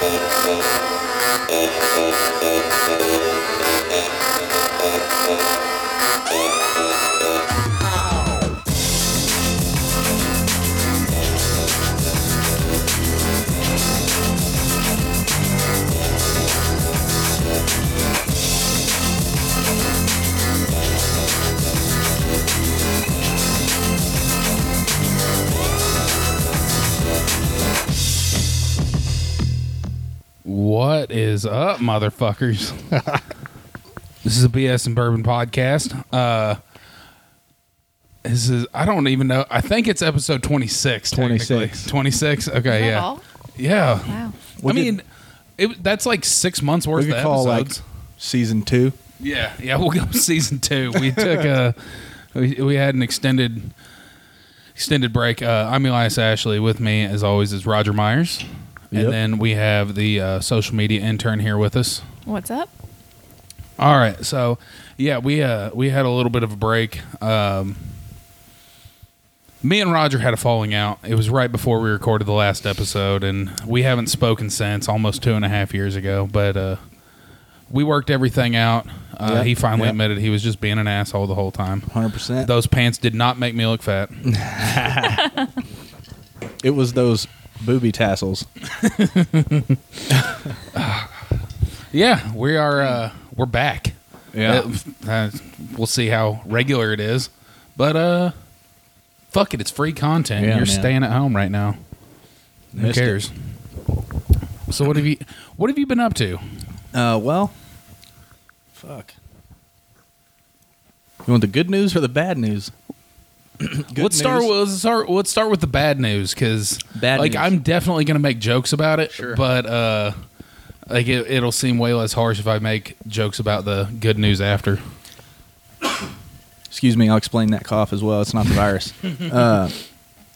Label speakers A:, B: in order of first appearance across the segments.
A: What is up, motherfuckers? this is a BS and Bourbon podcast. Uh, this is I don't even know. I think it's episode twenty six.
B: 26.
A: Twenty six. Okay,
C: Is that
A: yeah,
C: all?
A: yeah.
C: Wow.
B: We
A: I mean, it, that's like six months worth
B: We
A: of
B: could call like
A: episodes.
B: season two.
A: yeah, yeah. We'll go season two. We took a we, we had an extended extended break. Uh, I'm Elias Ashley. With me, as always, is Roger Myers.
B: Yep.
A: And then we have the uh, social media intern here with us.
C: What's up?
A: All right, so yeah, we uh we had a little bit of a break. Um, me and Roger had a falling out. It was right before we recorded the last episode, and we haven't spoken since almost two and a half years ago. But uh, we worked everything out. Uh,
B: Yep,
A: He finally
B: yep.
A: admitted he was just being an asshole the whole time.
B: 100%.
A: Those pants did not make me look fat.
B: it was those booby tassels.
A: Yeah, we are. Uh, we're back.
B: Yeah.
A: Uh, uh, we'll see how regular it is, but uh, fuck it, it's free content.
B: Yeah,
A: You're
B: man.
A: staying at home right now. Who
B: Missed it.
A: cares? So what have you what have you been up to?
B: Uh, well, fuck. You want the good news or the bad news? Good
A: let's start.
B: news.
A: With, let's start. Let's start with the bad news because
B: Bad
A: like
B: news.
A: I'm definitely gonna make jokes about it.
B: Sure.
A: but uh, like it, it'll seem way less harsh if I make jokes about the good news after.
B: Excuse me, I'll explain that cough as well. It's not the virus. uh,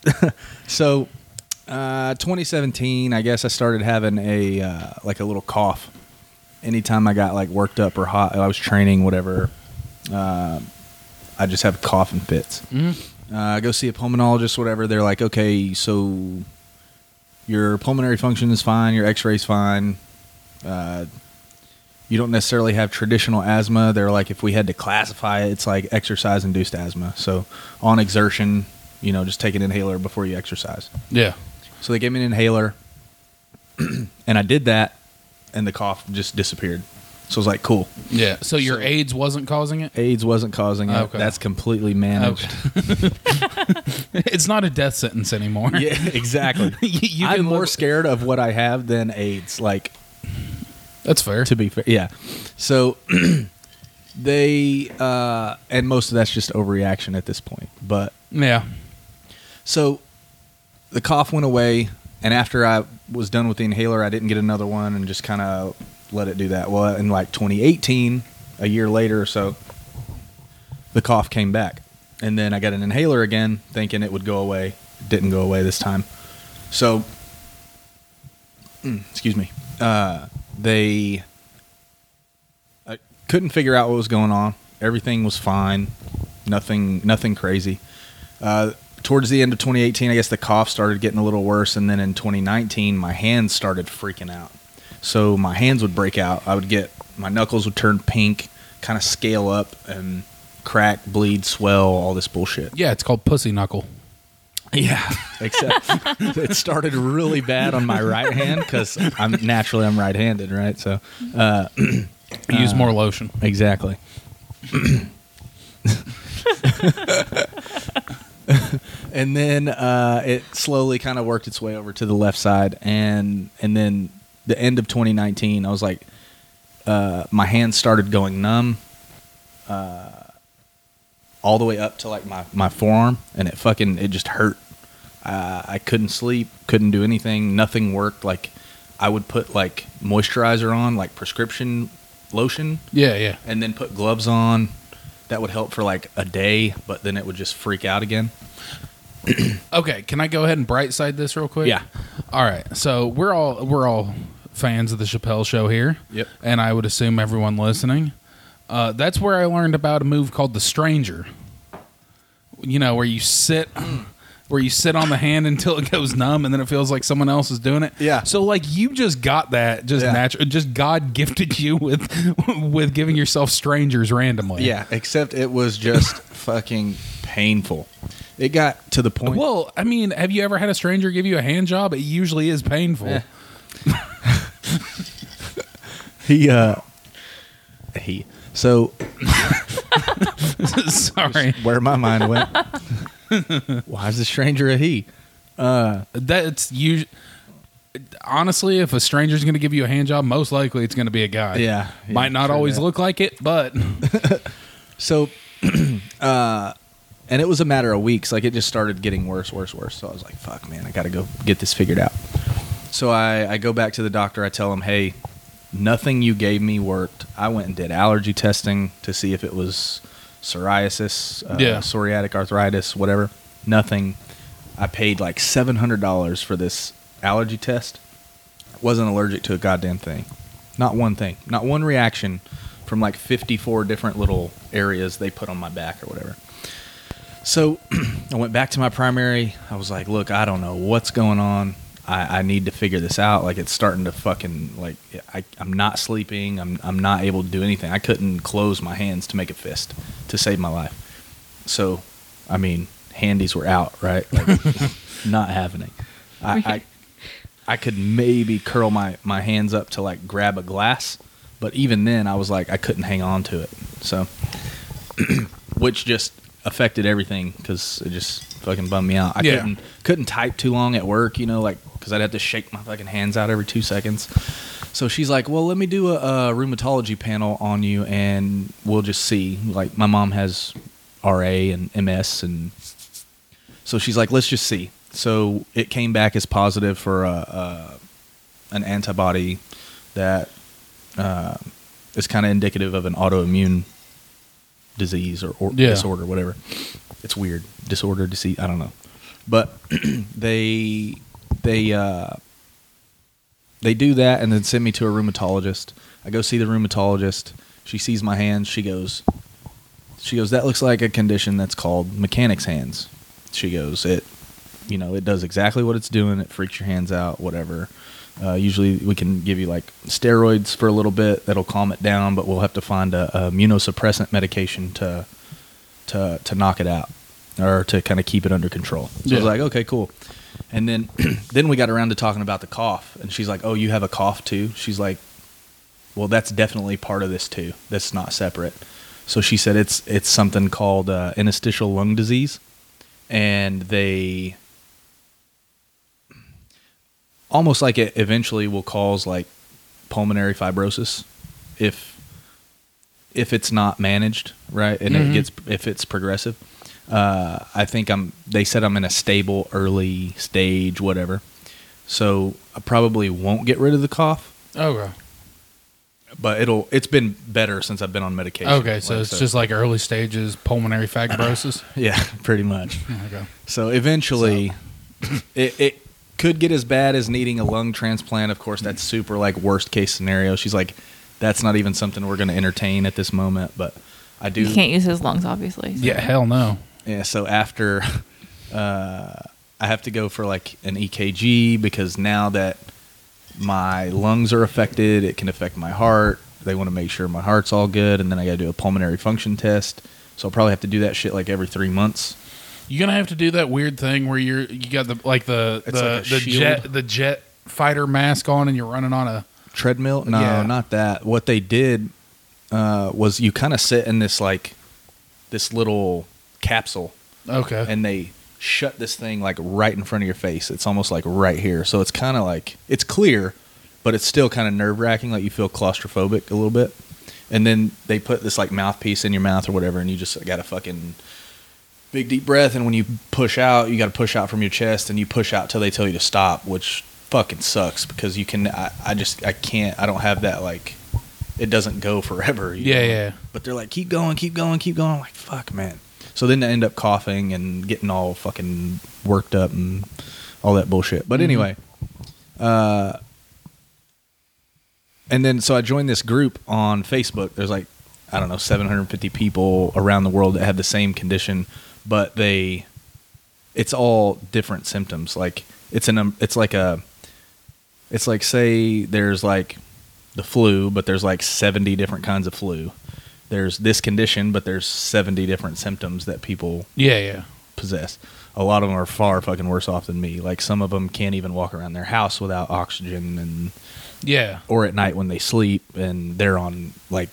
B: so, uh, 2017, I guess I started having a uh, like a little cough. Anytime I got like worked up or hot, I was training, whatever. Uh, I just have coughing fits. Uh, go see a pulmonologist, whatever. They're like, okay, so your pulmonary function is fine, your X-ray's fine. Uh, you don't necessarily have traditional asthma. They're like, if we had to classify it, it's like exercise induced asthma. So on exertion, you know, just take an inhaler before you exercise.
A: Yeah.
B: So they gave me an inhaler, and I did that, and the cough just disappeared. So I was like, cool.
A: Yeah. So your
B: So-
A: AIDS wasn't causing it.
B: AIDS wasn't causing it.
A: Okay.
B: That's completely managed.
A: it's not a death sentence anymore.
B: Yeah, exactly.
A: You- you
B: I'm
A: can
B: more
A: live-
B: scared of what I have than AIDS. Like
A: That's fair.
B: to be fair, yeah. So they uh, and most of that's just overreaction at this point. But
A: Yeah.
B: so the cough went away, and after I was done with the inhaler, I didn't get another one, and just kind of let it do that. Well, in like 2018, a year later or so, the cough came back, and then I got an inhaler again, thinking it would go away. It didn't go away this time. So, mm, excuse me. Uh, they I couldn't figure out what was going on. Everything was fine. Nothing nothing crazy. Uh, towards the end of 2018, I guess the cough started getting a little worse, and then in 2019, my hands started freaking out. So my hands would break out. I would get my knuckles would turn pink, kind of scale up, and crack, bleed, swell, all this bullshit.
A: Yeah, it's called pussy knuckle.
B: Yeah, except it started really bad on my right hand because I'm naturally I'm right-handed, right? So uh,
A: use more lotion.
B: Exactly. and then uh, it slowly kind of worked its way over to the left side, and and then the end of 2019, I was like, uh, my hands started going numb, uh, all the way up to like my my forearm, and it fucking it just hurt. Uh, I couldn't sleep, couldn't do anything, nothing worked. Like I would put like moisturizer on, like prescription lotion,
A: Yeah, yeah.
B: and then put gloves on. That would help for like a day, but then it would just freak out again.
A: Okay, can I go ahead and bright side this real quick?
B: Yeah.
A: All right. So we're all we're all fans of the Chappelle Show here.
B: Yep.
A: And I would assume everyone listening. Uh, that's where I learned about a move called the Stranger. You know, where you sit, where you sit on the hand until it goes numb and then it feels like someone else is doing it.
B: Yeah.
A: So like you just got that just
B: Yeah.
A: natural just God gifted you with with giving yourself strangers randomly.
B: Yeah, except it was just fucking painful. It got to the point.
A: Well, I mean, have you ever had a stranger give you a hand job? It usually is painful.
B: He uh he so
A: Sorry.
B: where my mind went. Why is the stranger a he?
A: That's usually honestly, if a stranger's going to give you a hand job, most likely it's going to be a guy.
B: Yeah, yeah,
A: might not
B: true
A: always
B: that.
A: look like it, but
B: So uh and it was a matter of weeks. Like it just started getting worse, worse, worse. So I was like, fuck man, I gotta go get this figured out. So I, I go back to the doctor, I tell him, Hey, nothing you gave me worked. I went and did allergy testing to see if it was psoriasis, uh,
A: Yeah.
B: psoriatic arthritis, whatever. Nothing. I paid like seven hundred dollars for this allergy test. Wasn't allergic to a goddamn thing. Not one thing. Not one reaction from like fifty four different little areas they put on my back or whatever. So I went back to my primary. I was like, look, I don't know what's going on. I, I need to figure this out. Like it's starting to fucking like I, I'm not sleeping. I'm I'm not able to do anything. I couldn't close my hands to make a fist to save my life. So, I mean, handies were out, right? Like, not happening. I, I I could maybe curl my my hands up to like grab a glass, but even then I was like I couldn't hang on to it. So, which just affected everything because it just fucking bummed me out. I
A: Yeah.
B: couldn't couldn't type too long at work, you know, like because I'd have to shake my fucking hands out every two seconds. So she's like, "Well, let me do a, a rheumatology panel on you, and we'll just see." Like my mom has RA and MS, and so she's like, "Let's just see." So it came back as positive for a, a an antibody that uh, is kind of indicative of an autoimmune disease or, or
A: Yeah.
B: disorder, whatever. It's weird, disorder, disease. I don't know, but they they uh, they do that and then send me to a rheumatologist. I go see the rheumatologist. She sees my hands. She goes, she goes, that looks like a condition that's called mechanic's hands. She goes, it, you know, it does exactly what it's doing. It freaks your hands out, whatever. Uh, usually we can give you like steroids for a little bit that'll calm it down, but we'll have to find a, a immunosuppressant medication to to to knock it out or to kind of keep it under control. So I was like, okay, cool. And then then we got around to talking about the cough, and she's like, oh, you have a cough too? She's like, well, that's definitely part of this too. That's not separate. So she said it's it's something called uh, interstitial lung disease, and they almost like it eventually will cause like pulmonary fibrosis if if it's not managed right and
A: Mhm.
B: it gets if it's progressive. Uh, I think I'm. They said I'm in a stable early stage, whatever. So I probably won't get rid of the cough
A: okay.
B: but it'll it's been better since I've been on medication.
A: Okay, so
B: Like,
A: it's just like early stages pulmonary fibrosis.
B: yeah, pretty much.
A: okay.
B: So eventually, it it could get as bad as needing a lung transplant. Of course, that's super like worst case scenario. She's like, that's not even something we're going to entertain at this moment. But I do.
C: You can't use his lungs, obviously. so-
A: Yeah, hell no.
B: Yeah. So after, uh, I have to go for like an EKG because now that my lungs are affected, it can affect my heart. They want to make sure my heart's all good, and then I got to do a pulmonary function test. So I'll probably have to do that shit like every three months.
A: You're gonna have to do that weird thing where you're you got the like the
B: It's
A: the,
B: like a
A: the
B: shield.
A: jet the jet fighter mask on and you're running on a
B: treadmill? No
A: Yeah.
B: not that. What they did uh, was you kind of sit in this like this little capsule.
A: Okay.
B: And they shut this thing like right in front of your face. It's almost like right here. So it's kind of like it's clear but it's still kind of nerve-wracking like you feel claustrophobic a little bit. And then they put this like mouthpiece in your mouth or whatever and you just got a fucking big deep breath and when you push out you got to push out from your chest and you push out till they tell you to stop which fucking sucks because you can I, I just i can't i don't have that like it doesn't go forever you
A: Yeah,
B: know?
A: yeah.
B: but they're like keep going keep going keep going i'm like fuck man so then I end up coughing and getting all fucking worked up and all that bullshit but
A: Mhm.
B: anyway uh and then so I joined this group on Facebook. There's like I don't know 750 people around the world that have the same condition, but they it's all different symptoms. Like it's an it's like a it's like say there's like the flu, but there's like 70 different kinds of flu. There's this condition, but there's 70 different symptoms that people
A: Yeah, yeah.
B: possess. A lot of them are far fucking worse off than me. Like some of them can't even walk around their house without oxygen and
A: Yeah.
B: or at night when they sleep and they're on like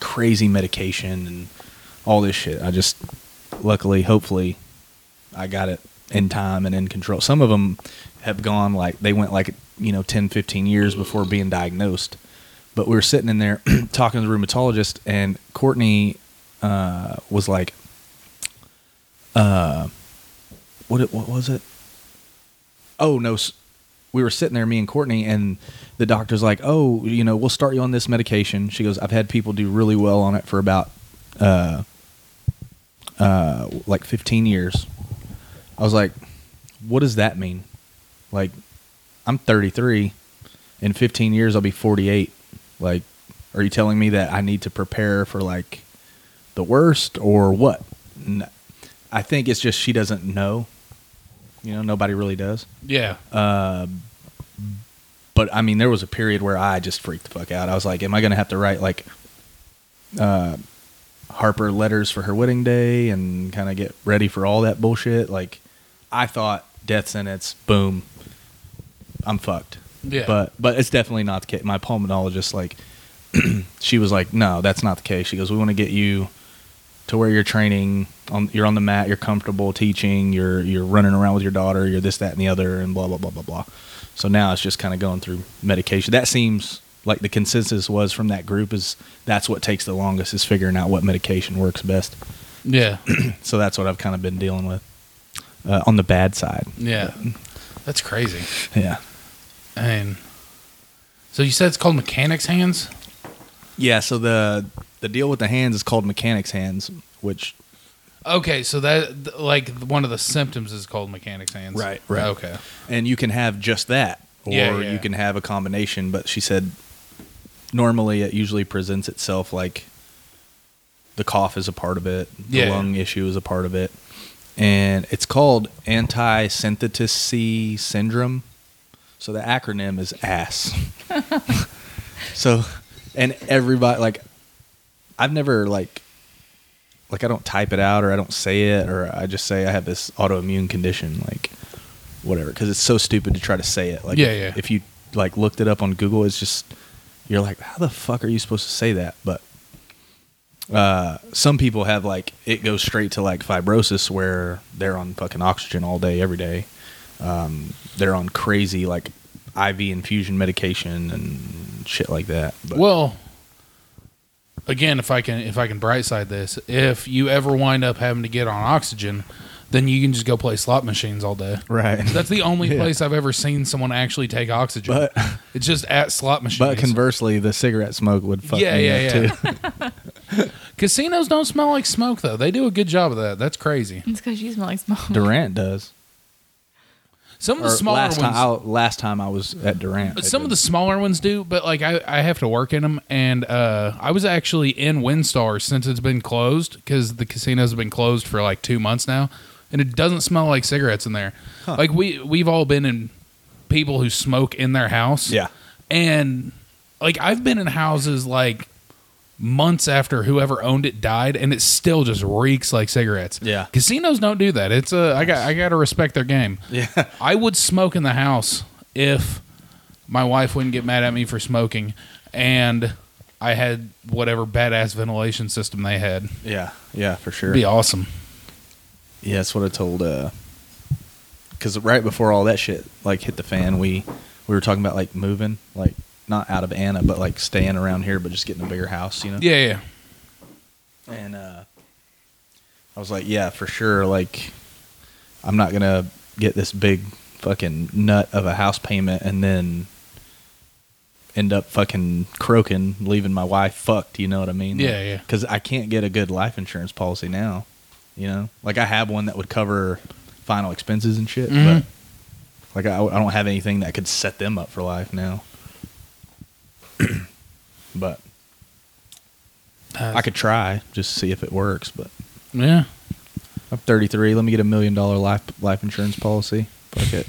B: crazy medication and all this shit. I just luckily, hopefully, I got it in time and in control. Some of them have gone like they went like you know 10, 15 years before being diagnosed. But we were sitting in there talking to the rheumatologist, and Courtney uh, was like, uh, what it, what was it? Oh no, we were sitting there, me and Courtney, and the doctor's like, "Oh, you know, we'll start you on this medication." She goes, "I've had people do really well on it for about, uh, uh, like 15 years." I was like, "What does that mean?" Like, I'm 33. In 15 years, I'll be 48. Like, are you telling me that I need to prepare for like the worst or what? I think it's just she doesn't know. You know, nobody really does.
A: Yeah.
B: Uh, but I mean, there was a period where I just freaked the fuck out. I was like, "Am I going to have to write like uh, Harper letters for her wedding day and kind of get ready for all that bullshit?" Like, I thought death sentence, boom, I'm fucked.
A: Yeah.
B: But but it's definitely not the case. My pulmonologist, like, she was like, "No, that's not the case." She goes, "We want to get you." to where you're training on you're on the mat you're comfortable teaching you're you're running around with your daughter you're this that and the other and blah blah blah blah blah so now it's just kind of going through medication that seems like the consensus was from that group is that's what takes the longest is figuring out what medication works best
A: Yeah.
B: so that's what i've kind of been dealing with uh, on the bad side
A: Yeah. That's crazy.
B: yeah
A: And so you said it's called mechanics hands?
B: yeah so the the deal with the hands is called mechanics hands which
A: Okay, so that like one of the symptoms is called mechanics hands.
B: Right, right.
A: Okay.
B: and you can have just that or
A: Yeah, yeah.
B: you can have a combination but she said normally it usually presents itself like the cough is a part of it the
A: Yeah.
B: lung issue is a part of it and it's called anti-synthetase syndrome so the acronym is ass so and everybody like i've never like like I don't type it out or I don't say it or I just say I have this autoimmune condition like whatever because it's so stupid to try to say it like
A: Yeah, yeah.
B: if you like looked it up on Google it's just you're like how the fuck are you supposed to say that? But uh some people have like it goes straight to like fibrosis where they're on fucking oxygen all day every day. Um they're on crazy like IV infusion medication and shit like that but
A: Well, again, if I can if I can bright side this, if you ever wind up having to get on oxygen, then you can just go play slot machines all day.
B: right
A: That's the only
B: Yeah.
A: place I've ever seen someone actually take oxygen.
B: But-
A: it's just at slot machines.
B: but conversely the cigarette smoke would fuck
A: Yeah,
B: me
A: yeah,
B: up
A: yeah.
B: too
A: Casinos don't smell like smoke though. They do a good job of that. That's crazy.
C: It's because you smell like smoke.
B: Durant does.
A: Some of
B: Or
A: the smaller
B: last
A: ones.
B: time, I, last time I was at Durant. they
A: Some of the smaller ones do, but like I, I have to work in them, and uh, I was actually in WinStar since it's been closed because the casinos have been closed for like two months now, and it doesn't smell like cigarettes in there. Like we we've all been in people who smoke in their house,
B: yeah,
A: and like I've been in houses like months after whoever owned it died, and it still just reeks like cigarettes.
B: Yeah.
A: casinos don't do that. It's a I got I got to respect their game.
B: yeah,
A: I would smoke in the house if my wife wouldn't get mad at me for smoking and I had whatever badass ventilation system they had.
B: yeah, yeah, for sure.
A: It'd be awesome.
B: Yeah, that's what I told. Because right before all that shit like hit the fan, we we were talking about like moving, like not out of Anna, but like staying around here, but just getting a bigger house, you know.
A: Yeah, yeah.
B: And uh, I was like, yeah, for sure. Like, I'm not gonna get this big fucking nut of a house payment and then end up fucking croaking, leaving my wife fucked. You know what I mean?
A: Yeah, yeah.
B: Because I can't get a good life insurance policy now. You know, like I have one that would cover final expenses and shit,
A: Mhm.
B: but like I, I don't have anything that could set them up for life now. but I could try just see if it works, but
A: Yeah.
B: I'm 33. Let me get a million dollar life life insurance policy. Fuck it.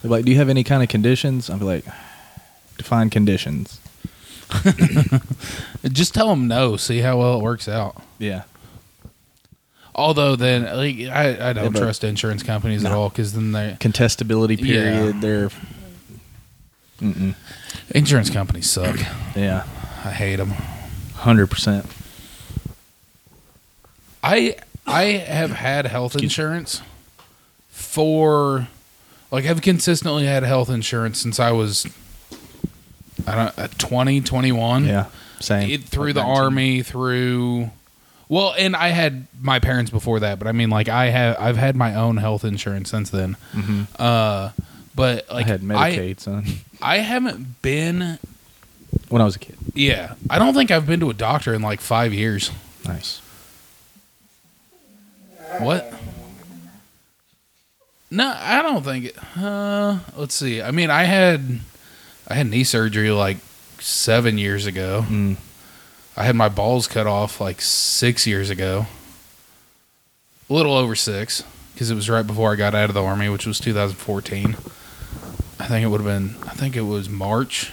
B: They're like, do you have any kind of conditions? I'll be like, define conditions.
A: Just tell them no. See how well it works out.
B: Yeah.
A: Although then, like, I, I don't
B: but-
A: trust insurance companies at all because then they
B: Contestability period.
A: Yeah.
B: They're. Mm-mm.
A: insurance companies suck.
B: Yeah.
A: I hate them.
B: Hundred percent.
A: I I have had health insurance for like I've consistently had health insurance since I was I don't uh, 20, 21.
B: Yeah. Same.
A: It, through
B: Like
A: the
B: 19.
A: army, through well, and I had my parents before that, but I mean like I have I've had my own health insurance since then.
B: Mhm.
A: Uh but
B: I had Medicaid, son.
A: I haven't been
B: When I was a kid.
A: yeah, I don't think I've been to a doctor in like 5 years.
B: Nice.
A: What? No, I don't think. It, uh, let's see. I mean, I had I had knee surgery like seven years ago.
B: Mm.
A: I had my balls cut off like six years ago. A little over six, because it was right before I got out of the army, which was 2014. I think it would have been. I think it was March.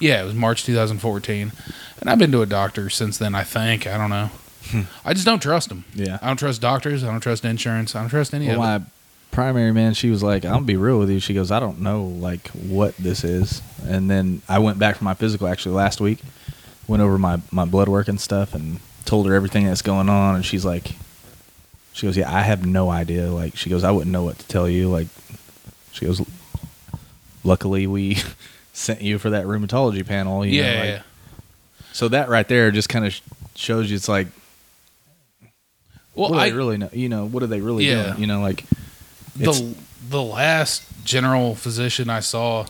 A: Yeah, it was March 2014, and I've been to a doctor since then. I think. I don't know. Hmm. I just don't trust them.
B: Yeah.
A: I don't trust doctors. I don't trust insurance. I don't trust any
B: Well,
A: of it.
B: my primary man, she was like, "I'll be real with you." She goes, "I don't know like what this is." And then I went back for my physical actually last week. Went over my my blood work and stuff, and told her everything that's going on. And she's like, "She goes, yeah, I have no idea." Like, she goes, "I wouldn't know what to tell you." Like, she goes, "Luckily, we sent you for that rheumatology panel." You
A: yeah,
B: know, like-
A: yeah.
B: So that right there just kind of sh- shows you it's like,
A: Well, I
B: really know? You know, what are they really
A: Yeah.
B: doing? You know, like.
A: the the last general physician I saw,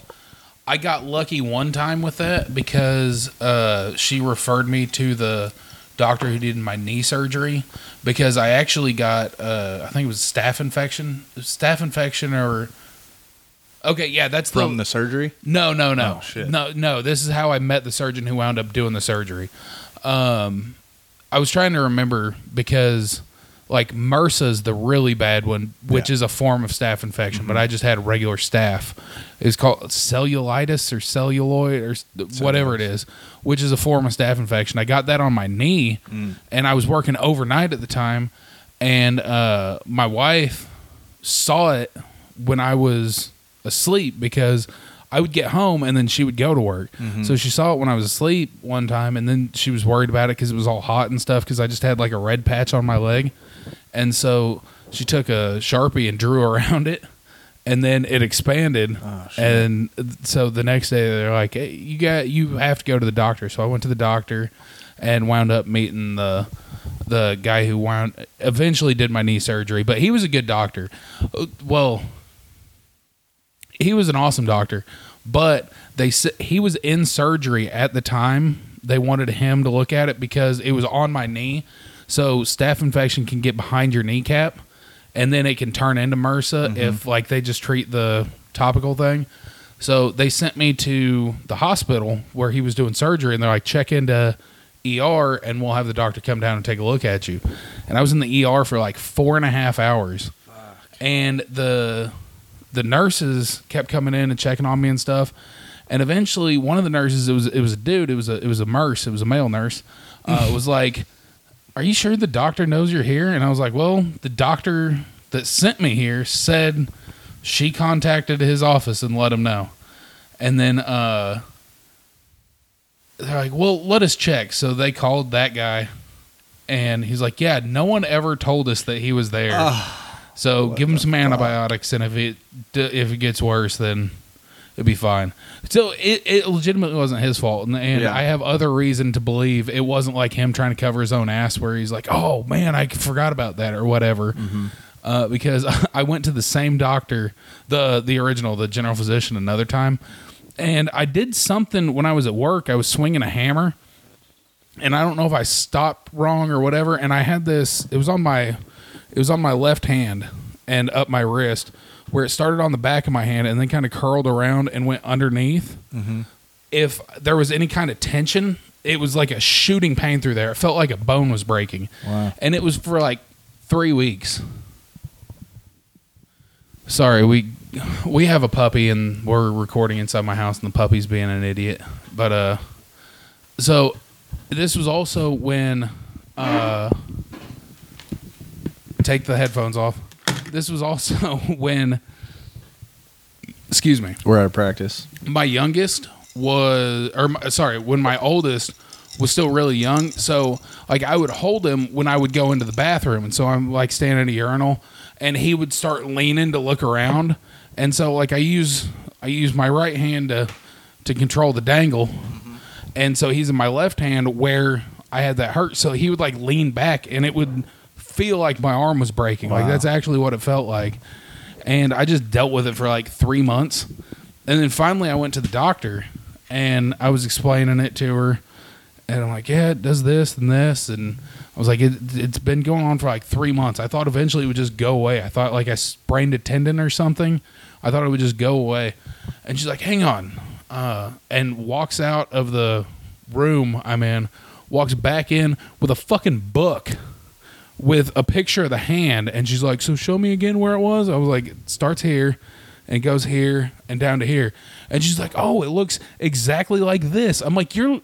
A: I got lucky one time with that because uh, she referred me to the doctor who did my knee surgery because I actually got uh, I think it was staph infection, staph infection or okay, yeah, that's
B: from the surgery.
A: no, no, no,
B: Oh, shit.
A: no, no. This is how I met the surgeon who wound up doing the surgery. Um, I was trying to remember because like MRSA's the really bad one, which
B: Yeah.
A: is a form of staph infection, but I just had regular staph. It's called cellulitis or celluloid or s- whatever it is, which is a form of staph infection. I got that on my knee, and I was working overnight at the time, and uh, my wife saw it when I was asleep because I would get home and then she would go to work. So she saw it when I was asleep one time, and then she was worried about it because it was all hot and stuff because I just had like a red patch on my leg, and so she took a sharpie and drew around it. And then it expanded,
B: Oh, shit.
A: and so the next day they're like, hey, "You got, you have to go to the doctor." So I went to the doctor, and wound up meeting the the guy who wound eventually did my knee surgery, but he was a good doctor. Uh, Well, he was an awesome doctor, but they he was in surgery at the time. They wanted him to look at it because it was on my knee. So staph infection can get behind your kneecap, and then it can turn into MRSA if like they just treat the topical thing. So they sent me to the hospital where he was doing surgery, and they're like, check into ER, and we'll have the doctor come down and take a look at you. And I was in the ER for like four and a half hours, and the the nurses kept coming in and checking on me and stuff. And eventually, one of the nurses, it was it was a dude, it was a it was a nurse, it was a male nurse, uh, was like, "Are you sure the doctor knows you're here?" And I was like, "Well, the doctor that sent me here said she contacted his office and let him know." And then uh, they're like, "Well, let us check." So they called that guy, and he's like, "Yeah, no one ever told us that he was there." so give him some antibiotics, and if it if it gets worse, then it'd be fine. So it, it legitimately wasn't his fault, and, and
B: Yeah.
A: I have other reason to believe it wasn't like him trying to cover his own ass, where he's like, "Oh man, I forgot about that" or whatever. Uh, because I went to the same doctor, the the original, the general physician, another time, and I did something when I was at work. I was swinging a hammer, and I don't know if I stopped wrong or whatever. And I had this. It was on my, it was on my left hand and up my wrist, where it started on the back of my hand and then kind of curled around and went underneath. If there was any kind of tension, it was like a shooting pain through there. It felt like a bone was breaking,
B: Wow.
A: and it was for like three weeks. Sorry, we we have a puppy and we're recording inside my house and the puppy's being an idiot. But uh so this was also when uh take the headphones off. This was also when excuse me.
B: We're out of practice.
A: my youngest was or my, sorry when my oldest was still really young. So like i would hold him when i would go into the bathroom. And so i'm like standing at a urinal and he would start leaning to look around. And so like i use i use my right hand to to control the dangle. Mm-hmm. And so he's in my left hand where i had that hurt. So he would like lean back and it would feel like my arm was breaking like
B: Wow.
A: that's actually what it felt like and I just dealt with it for like three months. And then finally, I went to the doctor and I was explaining it to her. And I'm like, yeah, it does this and this. And I was like, it, it's been going on for like three months. I thought eventually it would just go away. I thought like I sprained a tendon or something. I thought it would just go away. And she's like, hang on. Uh, and walks out of the room I'm in, walks back in with a fucking book with a picture of the hand and she's like so show me again where it was i was like it starts here and goes here and down to here and she's like oh it looks exactly like this i'm like you're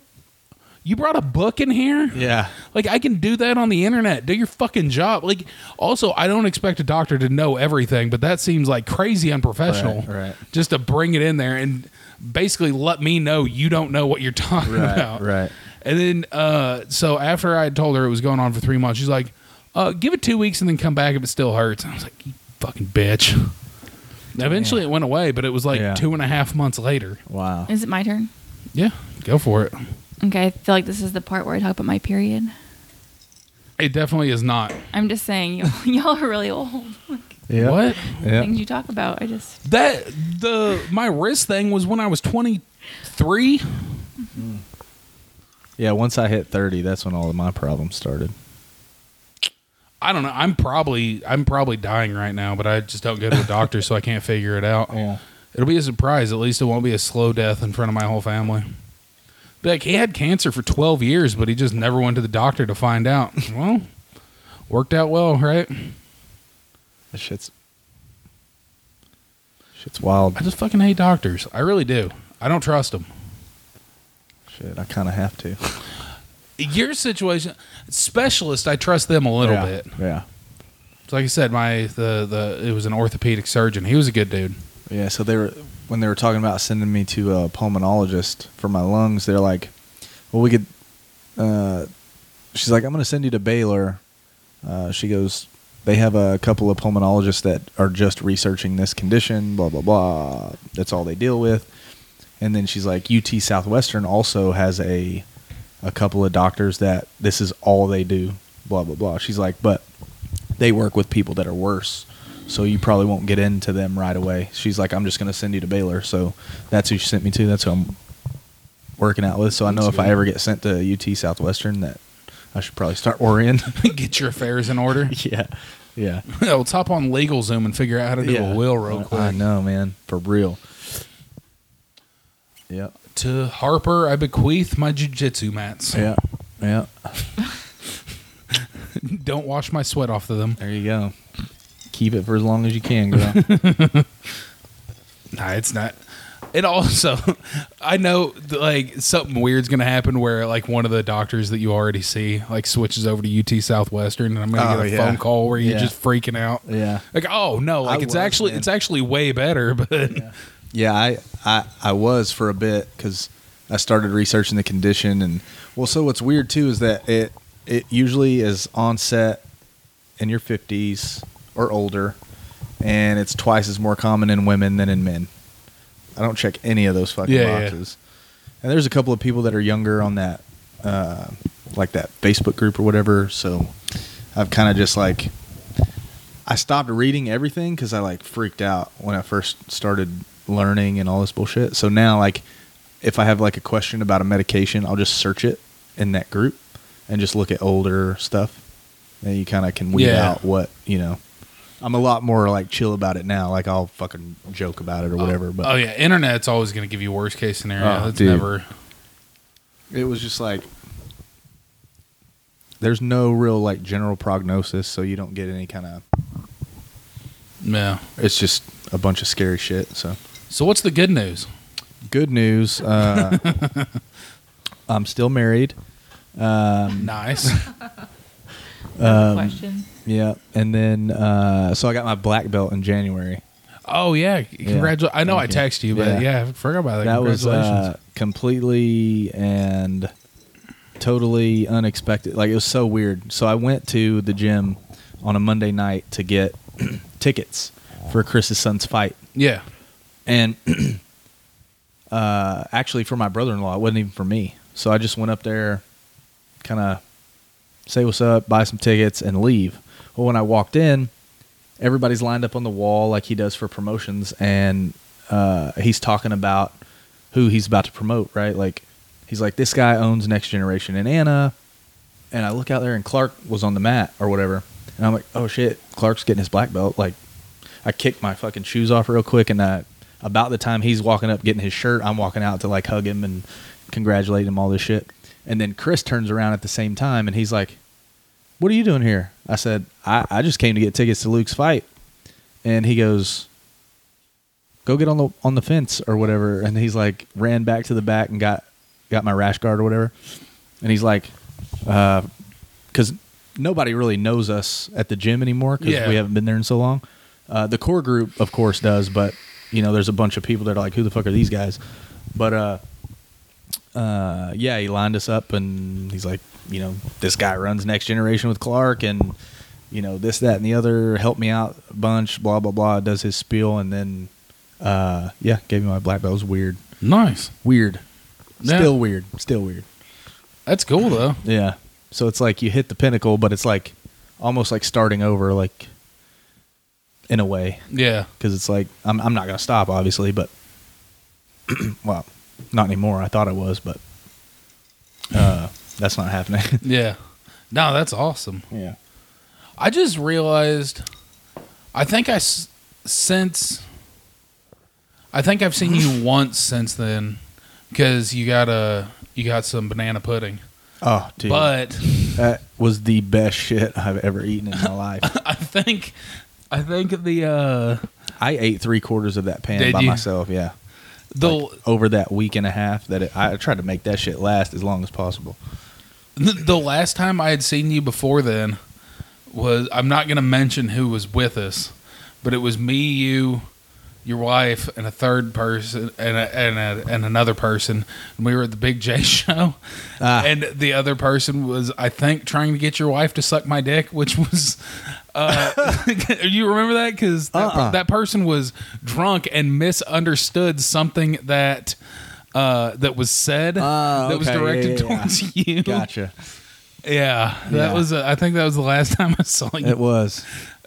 A: you brought a book in here
B: Yeah.
A: like i can do that on the internet do your fucking job like also i don't expect a doctor to know everything but that seems like crazy unprofessional
B: Right, right.
A: just to bring it in there and basically let me know you don't know what you're talking
B: Right.
A: about
B: Right.
A: and then, uh, so after I had told her it was going on for three months, she's like, uh, give it two weeks and then come back if it still hurts. And I was like, you fucking bitch. Eventually it went away, but it was like
B: Yeah.
A: two and a half months later.
B: Wow.
C: Is it my turn?
A: Yeah, go for it.
C: Okay, I feel like this is the part where I talk about my period.
A: It definitely is not.
C: I'm just saying, y'all, y'all are really old.
B: Yeah.
A: What?
B: Yeah.
C: Things you talk about, I just
A: That the my wrist thing was when I was twenty three.
B: Yeah. Once I hit thirty, that's when all of my problems started.
A: I don't know. I'm probably I'm probably dying right now, but I just don't go to a doctor, so I can't figure it out.
B: Yeah.
A: It'll be a surprise. At least it won't be a slow death in front of my whole family. Be like, he had cancer for 12 years, but he just never went to the doctor to find out. well, worked out well, right?
B: That shit's shit's wild.
A: I just fucking hate doctors. I really do. I don't trust them.
B: Shit, I kind of have to.
A: Your situation, specialist, I trust them a little
B: yeah.
A: bit.
B: Yeah.
A: So like I said, my the the it was an orthopedic surgeon. He was a good dude.
B: Yeah, so they were when they were talking about sending me to a pulmonologist for my lungs. They're like, "Well, we could." Uh, she's like, "I'm going to send you to Baylor." Uh, she goes, "They have a couple of pulmonologists that are just researching this condition. Blah blah blah. That's all they deal with." And then she's like, "UT Southwestern also has a a couple of doctors that this is all they do." Blah blah blah. She's like, "But they work with people that are worse." so you probably won't get into them right away. She's like, I'm just going to send you to Baylor. So that's who she sent me to. That's who I'm working out with. So I know
A: That's
B: if I ever get sent to UT Southwestern, that I should probably start worrying.
A: Get your affairs in order.
B: yeah, yeah,
A: Let's hop on LegalZoom and figure out how to do
B: yeah.
A: a will real quick.
B: I know, man, for real. Yeah,
A: To Harper, I bequeath my jujitsu mats.
B: yeah, yeah.
A: Don't wash my sweat off of them.
B: There you go. Keep it for as long as you can, girl.
A: Nah, it's not. It also, I know like something weird's gonna happen where like one of the doctors that you already see like switches over to UT Southwestern, and I'm gonna
B: Oh,
A: get a oh,
B: yeah.
A: phone call where you're
B: Yeah.
A: just freaking out.
B: yeah.
A: Like, oh no, like
B: I
A: it's
B: was,
A: actually
B: man.
A: it's actually way better, but
B: Yeah, I, I, I was for a bit because I started researching the condition, and well, so what's weird too is that it it usually is onset in your fifties or older, and it's twice as more common in women than in men. I don't check any of those fucking
A: Yeah, yeah.
B: boxes. And there's a couple of people that are younger on that, uh, like that Facebook group or whatever. So I've kind of just like I stopped reading everything because I like freaked out when I first started learning and all this bullshit. So now, like, if I have like a question about a medication, I'll just search it in that group and just look at older stuff, and you kind of can weed
A: Yeah.
B: out what you know. I'm a lot more like chill about it now. Like I'll fucking joke about it or oh. whatever. But
A: oh yeah, internet's always gonna give you worst case scenario.
B: Oh,
A: That's
B: dude.
A: never.
B: it was just like there's no real like general prognosis, so you don't get any kind of.
A: Yeah.
B: It's just a bunch of scary shit. So
A: So what's the good news?
B: good news. Uh, I'm still married. Um,
A: Nice.
C: question.
B: yeah, and then uh, so I got my black belt in January.
A: oh yeah. Congratulations. I know I
B: Thank
A: texted you, but
B: Yeah.
A: yeah, I forgot about that.
B: that was
A: Congratulations.
B: uh, completely and totally unexpected. Like it was so weird. So I went to the gym on a Monday night to get tickets for Chris's son's fight,
A: yeah.
B: And uh, actually for my brother-in-law, it wasn't even for me. So I just went up there, kind of say what's up, buy some tickets, and leave. Well, when I walked in, everybody's lined up on the wall like he does for promotions, and uh, he's talking about who he's about to promote. Right, like he's like, this guy owns Next Generation and Anna, and I look out there, and Clark was on the mat or whatever, and I'm like, oh shit, Clark's getting his black belt. Like, I kicked my fucking shoes off real quick, and I, about the time he's walking up getting his shirt, I'm walking out to like hug him and congratulate him all this shit. And then Chris turns around at the same time and he's like, What are you doing here? I said, I, I just came to get tickets to Luke's fight. And he goes, Go get on the on the fence or whatever. And he's like ran back to the back and got got my rash guard or whatever. And he's like, uh, because nobody really knows us at the gym anymore because
A: Yeah.
B: we haven't been there in so long. Uh, the core group, of course, does, but you know, there's a bunch of people that are like, "Who the fuck are these guys?" But uh, uh, yeah, he lined us up, and he's like, you know, this guy runs Next Generation with Clark, and you know, this, that, and the other. Helped me out a bunch. Blah blah blah. Does his spiel, and then uh, yeah, gave me my black belt. It was weird,
A: Nice.
B: weird,
A: Yeah.
B: still weird, still weird.
A: That's cool though.
B: Yeah. So it's like you hit the pinnacle, but it's like almost like starting over, like in a way,
A: Yeah.
B: because it's like I'm I'm not gonna stop, obviously, but well, not anymore. I thought I was, but uh, that's not happening.
A: Yeah. No, that's awesome.
B: yeah.
A: I just realized. I think I s- since. I think I've seen you once since then, because you got a you got some banana pudding.
B: Oh, dude,
A: But
B: that was the best shit I've ever eaten in my life.
A: I think, I think the uh
B: I ate three quarters of that pan
A: Did
B: by
A: you?
B: myself. Yeah.
A: the
B: Like, over that week and a half that it, I tried to make that shit last as long as possible.
A: the last time I had seen you before then was I'm not going to mention who was with us, but it was me, you, your wife, and a third person, and a, and a, and another person. And we were at the Big Jay show,
B: Ah.
A: and the other person was I think trying to get your wife to suck my dick, which was. Uh, you remember that? Because that,
B: Uh-uh.
A: that person was drunk and misunderstood something that uh, that was said
B: Ah,
A: that was
B: okay. Yeah,
A: directed
B: yeah, yeah.
A: towards you.
B: Gotcha.
A: Yeah, that
B: Yeah.
A: was. A, I think that was the last time I saw you.
B: It was.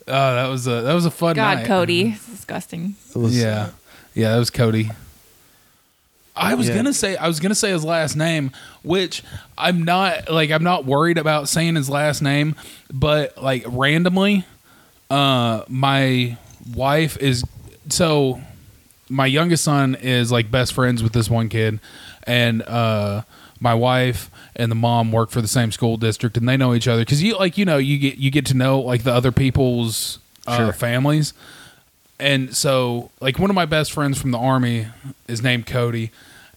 A: Oh, that was a that was a fun
C: God,
A: night.
C: Cody, it's disgusting.
B: It was.
A: Yeah, yeah, that was Cody. I was
B: Yeah.
A: gonna say I was gonna say his last name, which I'm not like I'm not worried about saying his last name, but like randomly, uh, my wife is so my youngest son is like best friends with this one kid, and uh, my wife and the mom work for the same school district, and they know each other because you like you know you get you get to know like the other people's uh,
B: Sure.
A: families, and so like one of my best friends from the army is named Cody,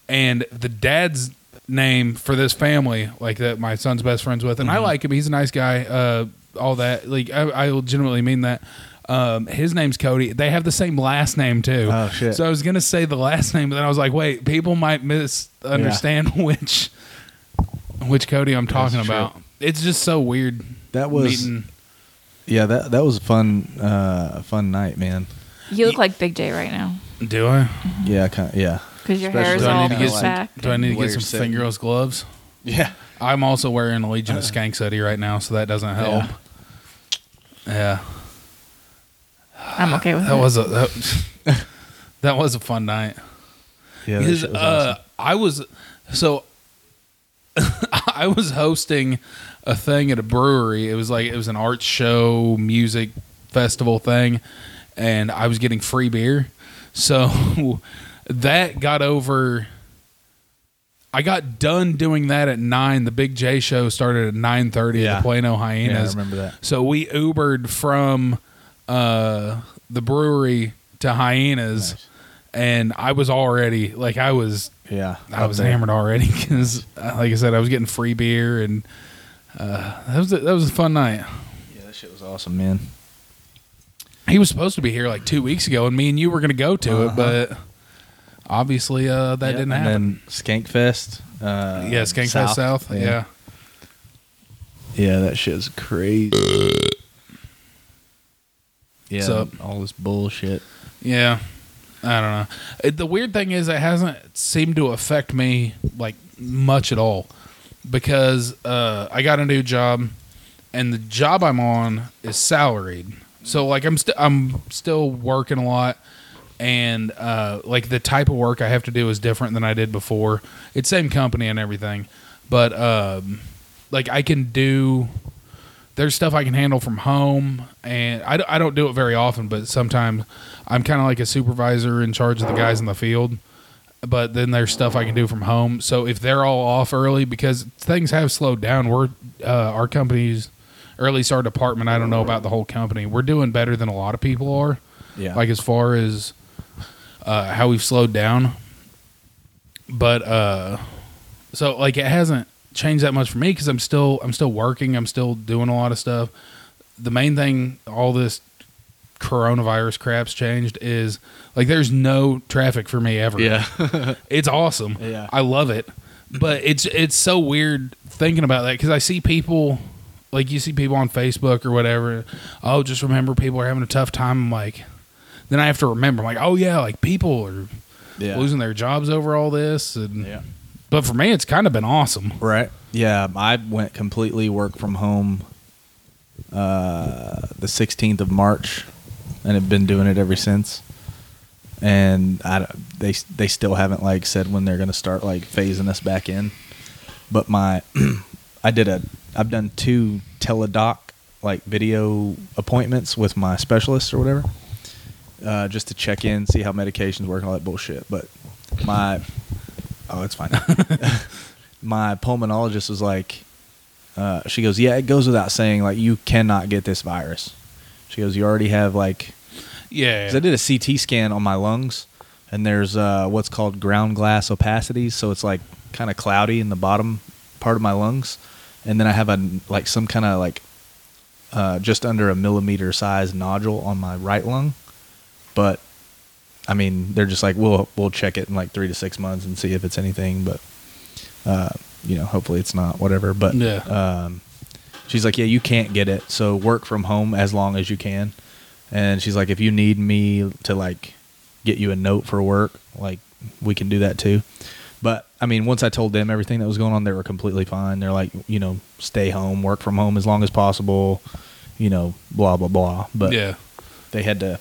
A: and the dad's name for this family like that my son's best friends with, and
B: Mm-hmm.
A: I like him. He's a nice guy. Uh, all that like I, I legitimately mean that. Um, his name's Cody. They have the same last name too.
B: Oh, shit.
A: So I was gonna say the last name, but then I was like, wait, people might misunderstand which which Cody I'm talking
B: That's true.
A: about. It's just so weird.
B: That was
A: meeting.
B: yeah. That that was a fun uh, fun night, man.
C: You look like Big Jay right now
A: Do I?
B: Yeah, kind of, yeah,
C: because your
B: Especially
C: hair is
A: Do I
C: all
A: need to get
C: pushed
A: some?
C: back.
A: Do I need to get some
B: sitting.
A: fingerless gloves?
B: yeah.
A: I'm also wearing a Legion of Skanks hoodie right now, so that doesn't help. Yeah,
C: I'm okay with
A: that
C: it.
A: was a that, that was a fun night.
B: Yeah,
A: Because
B: was
A: uh,
B: awesome.
A: I was so I was hosting a thing at a brewery. It was like it was an art show, music festival thing, and I was getting free beer. So that got over. I got done doing that at nine. The Big Jay show started at nine thirty
B: Yeah.
A: at the Plano
B: Yeah, I
A: Hyenas.
B: remember that.
A: So we Ubered from uh, the brewery to Hyenas,
B: Nice.
A: and I was already like I was
B: Yeah,
A: I was
B: there.
A: hammered already because, like I said, I was getting free beer, and uh, that was a, that was a fun night.
B: Yeah, that shit was awesome, man.
A: He was supposed to be here like two weeks ago, and me and you were going to go to it,
B: Uh-huh.
A: but obviously uh, that didn't
B: and
A: happen.
B: then Skankfest. Uh,
A: yeah, Skankfest South. Yeah.
B: yeah, that shit's crazy. Yeah,
A: So-
B: all this bullshit.
A: Yeah. I don't know. It, the weird thing is, it hasn't seemed to affect me like much at all because uh, I got a new job, and the job I'm on is salaried. So like I'm still I'm still working a lot, and uh, like the type of work I have to do is different than I did before. It's same company and everything, but um, like I can do there's stuff I can handle from home, and I, don't- I don't do it very often, but sometimes I'm kind of like a supervisor in charge of the guys in the field. But then there's stuff I can do from home. So if they're all off early, because things have slowed down, we're uh, our company's, or at least our department. I don't know about the whole company. We're doing better than a lot of people are.
B: Yeah,
A: Like as far as uh, how we've slowed down. But uh, so like it hasn't changed that much for me because I'm still I'm still working. I'm still doing a lot of stuff. The main thing all this coronavirus crap's changed is like there's no traffic for me ever.
B: yeah,
A: It's awesome.
B: Yeah.
A: I love it. But it's it's so weird thinking about that because I see people like you see people on Facebook or whatever. Oh, just remember people are having a tough time. I'm like, then I have to remember. I'm like, oh yeah, like people are
B: yeah,
A: losing their jobs over all this. And
B: yeah.
A: But for me, it's kind of been awesome.
B: Right. Yeah, I went completely work from home uh, the 16th of March, and have been doing it ever since. And I, they they still haven't like said when they're gonna start like phasing us back in. But my, I did a, I've done two teledoc like video appointments with my specialist or whatever, uh, just to check in, see how medications work, all that bullshit. But my, oh, it's fine my pulmonologist was like, uh, she goes, yeah, it goes without saying, like you cannot get this virus. She goes, you already have like,
A: yeah.
B: Cause I did a CT scan on my lungs, and there's uh, what's called ground glass opacity, so it's like kind of cloudy in the bottom part of my lungs, and then I have a like some kind of like uh, just under a millimeter size nodule on my right lung, but I mean they're just like we'll we'll check it in like three to six months and see if it's anything, but uh, you know hopefully it's not whatever. But
A: Yeah.
B: um, she's like yeah you can't get it, so work from home as long as you can, and she's like if you need me to like get you a note for work, like we can do that too. But I mean, once I told them everything that was going on, they were completely fine. They're like, you know, stay home, work from home as long as possible, you know, blah blah blah. But
A: yeah.
B: they had to.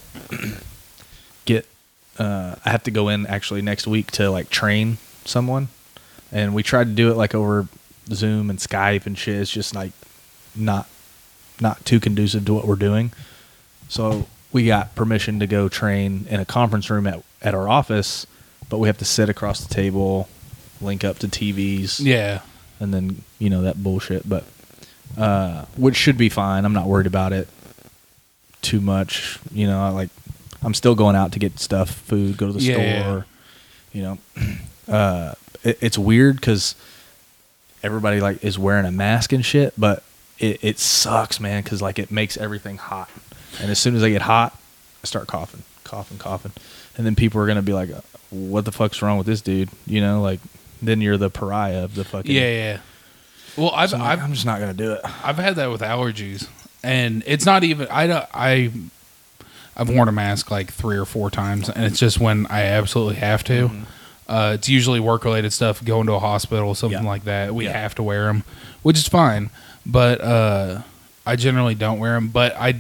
B: Uh, I have to go in actually next week to like train someone, and we tried to do it like over Zoom and Skype and shit. It's just like not not too conducive to what we're doing. So we got permission to go train in a conference room at at our office, but we have to sit across the table, link up to TVs
A: Yeah.
B: and then you know that bullshit but uh which should be fine i'm not worried about it too much you know I like i'm still going out to get stuff food go to the
A: Yeah.
B: store you know uh it, it's weird because everybody like is wearing a mask and shit but it, it sucks man because like it makes everything hot and as soon as i get hot i start coughing coughing coughing and then people are gonna be like what the fuck's wrong with this dude you know like then you're the pariah of the fucking
A: Yeah. Yeah. Well, I've
B: so I'm,
A: I've
B: I'm just not gonna do it.
A: I've had that with allergies, and it's not even I don't I I've worn a mask like three or four times, and it's just when I absolutely have to.
B: Mm-hmm.
A: Uh, it's usually work related stuff, going to a hospital, something
B: Yeah.
A: like that. We
B: Yeah.
A: have to wear them, which is fine. But uh, I generally don't wear them. But I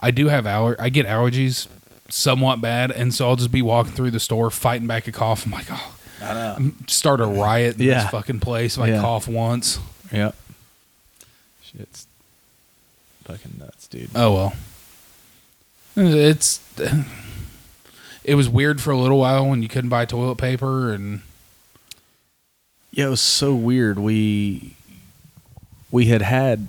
A: I do have aller I get allergies somewhat bad, and so I'll just be walking through the store fighting back a cough. I'm like, oh,
B: I know.
A: start a riot in
B: Yeah.
A: this fucking place if I cough once.
B: Yep. Shit's fucking nuts, dude.
A: Oh well. It's it was weird for a little while when you couldn't buy toilet paper and
B: Yeah, it was so weird. We we had had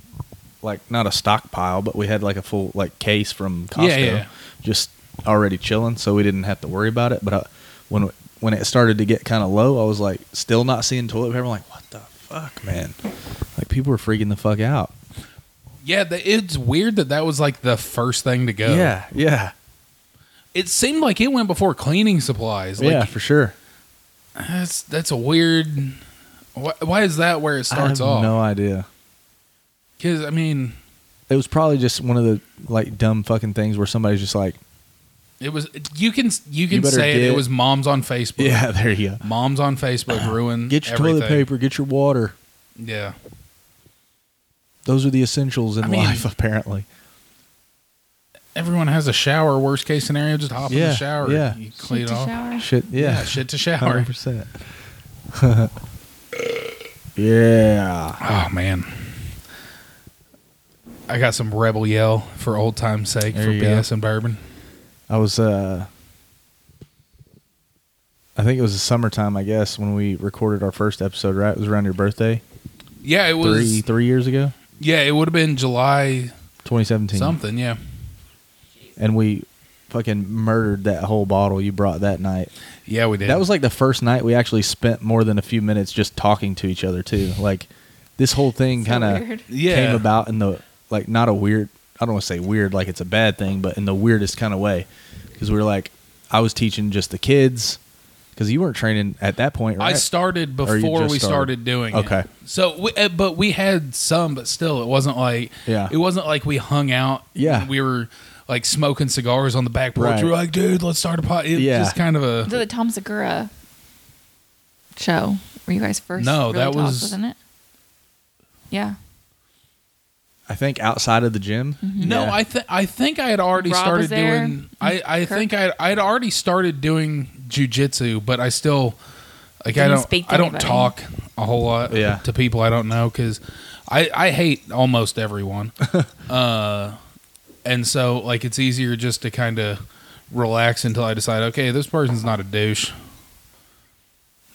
B: like not a stockpile, but we had like a full like case from Costco,
A: Yeah, yeah.
B: just already chilling, so we didn't have to worry about it. But uh, when when it started to get kind of low, I was like still not seeing toilet paper. I'm like, what the fuck, man? Like people were freaking the fuck out.
A: Yeah, the, it's weird that that was like the first thing to go.
B: Yeah, yeah,
A: it seemed like it went before cleaning supplies. Like,
B: yeah, for sure.
A: that's that's a weird. Why, why is that where it starts
B: I have
A: off?
B: no idea.
A: Because I mean,
B: It was probably just one of the like dumb fucking things where somebody's just like,
A: it was you can you can
B: better
A: say it. It was moms on Facebook.
B: yeah, there you go.
A: moms on Facebook ruin.
B: Get your
A: everything.
B: toilet paper, get your water.
A: Yeah,
B: Those are the essentials in
A: I mean-
B: life, apparently.
A: everyone has a shower. Worst case scenario, just hop in the shower.
B: yeah.
A: you clean
C: Shit
A: it
C: to
A: off.
C: shower.
B: Shit,
A: Yeah,
B: yeah,
A: shit to shower.
B: hundred percent. Yeah,
A: Oh man. I got some rebel yell for old time's sake
B: There
A: for
B: you go.
A: BS and bourbon.
B: I was. uh I think it was the summertime, I guess, when we recorded our first episode. Right, it was around your birthday,
A: Yeah, it was.
B: three three years ago,
A: Yeah, it would have been July
B: 2017,
A: something. Yeah,
B: and we fucking murdered that whole bottle you brought that night.
A: yeah, we did.
B: That was like the first night we actually spent more than a few minutes just talking to each other too. Like this whole thing
C: So
B: kind
C: weird.
B: of
A: Yeah.
B: came about in the like not a weird. I don't want to say weird like it's a bad thing, but in the weirdest kind of way because we were like I was teaching just the kids because you weren't training at that point, right?
A: I started before we
B: started?
A: started doing it.
B: Okay.
A: So, we, uh, but we had some, but still, it wasn't like
B: Yeah.
A: It wasn't like we hung out.
B: Yeah.
A: we were like smoking cigars on the back porch.
B: Right.
A: We were like, dude, let's start a pot. It
B: Yeah.
A: just kind of a
C: So the Tom Segura show Were you guys first
A: No,
C: really
A: that
C: talked,
A: was-
C: wasn't it? Yeah.
B: I think outside of the gym.
A: No,
B: Yeah.
A: I think I think I had already
C: Rob
A: started
C: there.
A: doing. I I
C: Kirk.
A: think I I had already started doing jujitsu, but I still like I
C: Didn't
A: don't
C: speak to
A: I don't
C: anybody.
A: talk a whole lot
B: Yeah.
A: to people I don't know because I I hate almost everyone, uh, and so like it's easier just to kind of relax until I decide okay this person's not a douche.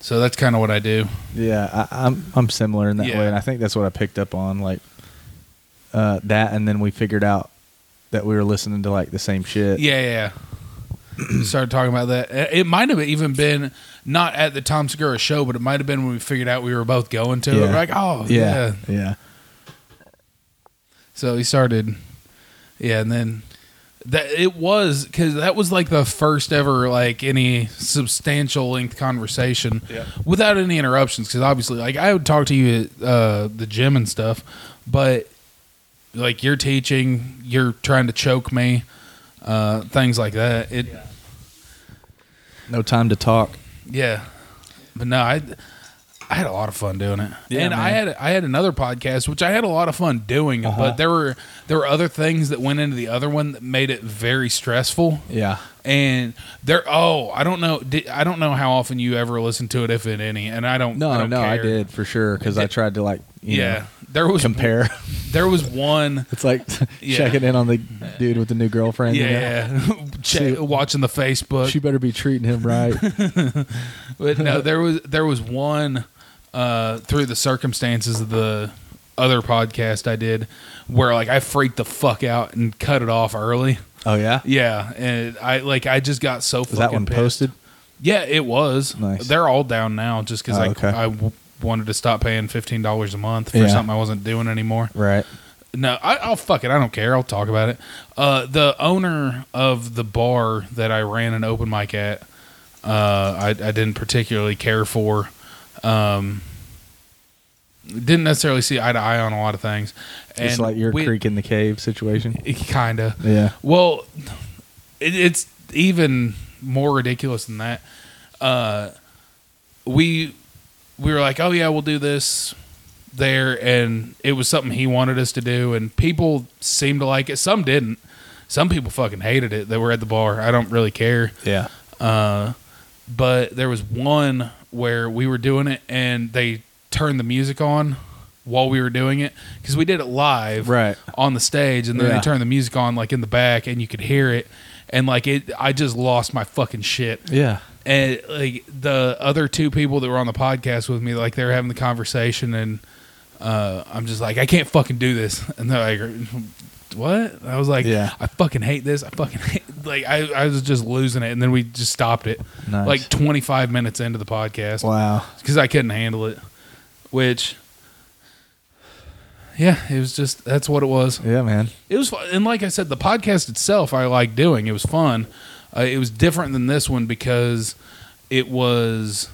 A: So that's kind of what I do.
B: Yeah, I, I'm I'm similar in that
A: Yeah.
B: way, and I think that's what I picked up on, like uh, that, and then we figured out that we were listening to like the same shit.
A: Yeah, yeah. Yeah. Started talking about that. It might have even been not at the Tom Segura show, but it might have been when we figured out we were both going to it.
B: Yeah.
A: We're like, oh, yeah.
B: yeah, yeah.
A: So he started, yeah, and then that it was because that was like the first ever like any substantial length conversation
B: Yeah.
A: without any interruptions. Because obviously, like I would talk to you at uh, the gym and stuff, but like you're teaching, you're trying to choke me, uh, things like that. It.
B: No time to talk.
A: Yeah, but no, I I had a lot of fun doing it,
B: Yeah,
A: and I had I had another podcast which I had a lot of fun doing,
B: Uh-huh.
A: but there were there were other things that went into the other one that made it very stressful.
B: Yeah,
A: And there, oh, I don't know, I don't know how often you ever listen to it, if in any, and I don't.
B: no,
A: I don't
B: no, I did for sure because I tried to like, you
A: Yeah,
B: know,
A: there was
B: compare.
A: There was one.
B: it's like
A: Yeah.
B: checking in on the dude with the new girlfriend. you know?
A: Yeah, Check, watching the Facebook.
B: she better be treating him right.
A: But no, there was there was one uh, through the circumstances of the other podcast I did where like I freaked the fuck out and cut it off early.
B: Oh yeah,
A: Yeah, and I like I just got so fucking
B: that one
A: pissed.
B: posted?
A: Yeah, it was.
B: Nice.
A: They're all down now just because
B: Oh,
A: I
B: okay.
A: I w- wanted to stop paying fifteen dollars a month for
B: Yeah.
A: something I wasn't doing anymore.
B: Right.
A: No, I, I'll fuck it. I don't care. I'll talk about it. Uh, the owner of the bar that I ran an open mic at, uh, I, I didn't particularly care for. Um, didn't necessarily see eye to eye on a lot of things.
B: It's like your
A: we-
B: creek in the cave situation.
A: Kinda.
B: Yeah.
A: Well, it, it's even more ridiculous than that. Uh, we we were like, oh yeah, we'll do this there, and it was something he wanted us to do, and people seemed to like it. Some didn't. Some people fucking hated it. They were at the bar. I don't really care.
B: Yeah.
A: Uh, but there was one where we were doing it, and they turned the music on while we were doing it because we did it live
B: Right.
A: on the stage, and then
B: Yeah.
A: they turned the music on like in the back, and you could hear it, and like it, I just lost my fucking shit.
B: Yeah.
A: and like the other two people that were on the podcast with me, like they were having the conversation, and uh, I'm just like, I can't fucking do this, and they're like, what? I was like,
B: Yeah.
A: I fucking hate this. I fucking hate. Like I, I was just losing it, and then we just stopped it,
B: Nice.
A: like 25 minutes into the podcast,
B: Wow.
A: because I couldn't handle it. Which, yeah, it was just that's what it was.
B: Yeah, man.
A: It was fun. And like I said, the podcast itself I like doing. It was fun. Uh, it was different than this one because it was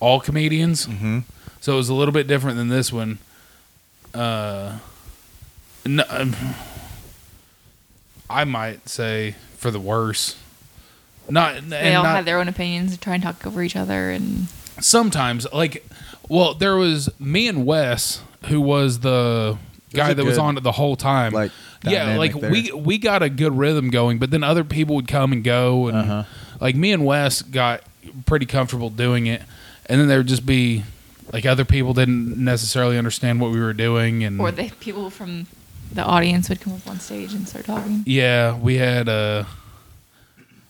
A: all comedians.
B: Mm-hmm.
A: So it was a little bit different than this one. Uh, no, um, I might say for the worse. Not and
C: They all
A: not,
C: had their own opinions and try and talk over each other. And
A: sometimes like well there was me and wes who was the guy
B: a
A: that was
B: good,
A: on it the whole time
B: like,
A: yeah like
B: there.
A: we we got a good rhythm going but then other people would come and go and
B: Uh-huh.
A: like me and wes got pretty comfortable doing it and then there would just be like other people didn't necessarily understand what we were doing and
C: or the people from the audience would come up on stage and start talking.
A: yeah we had uh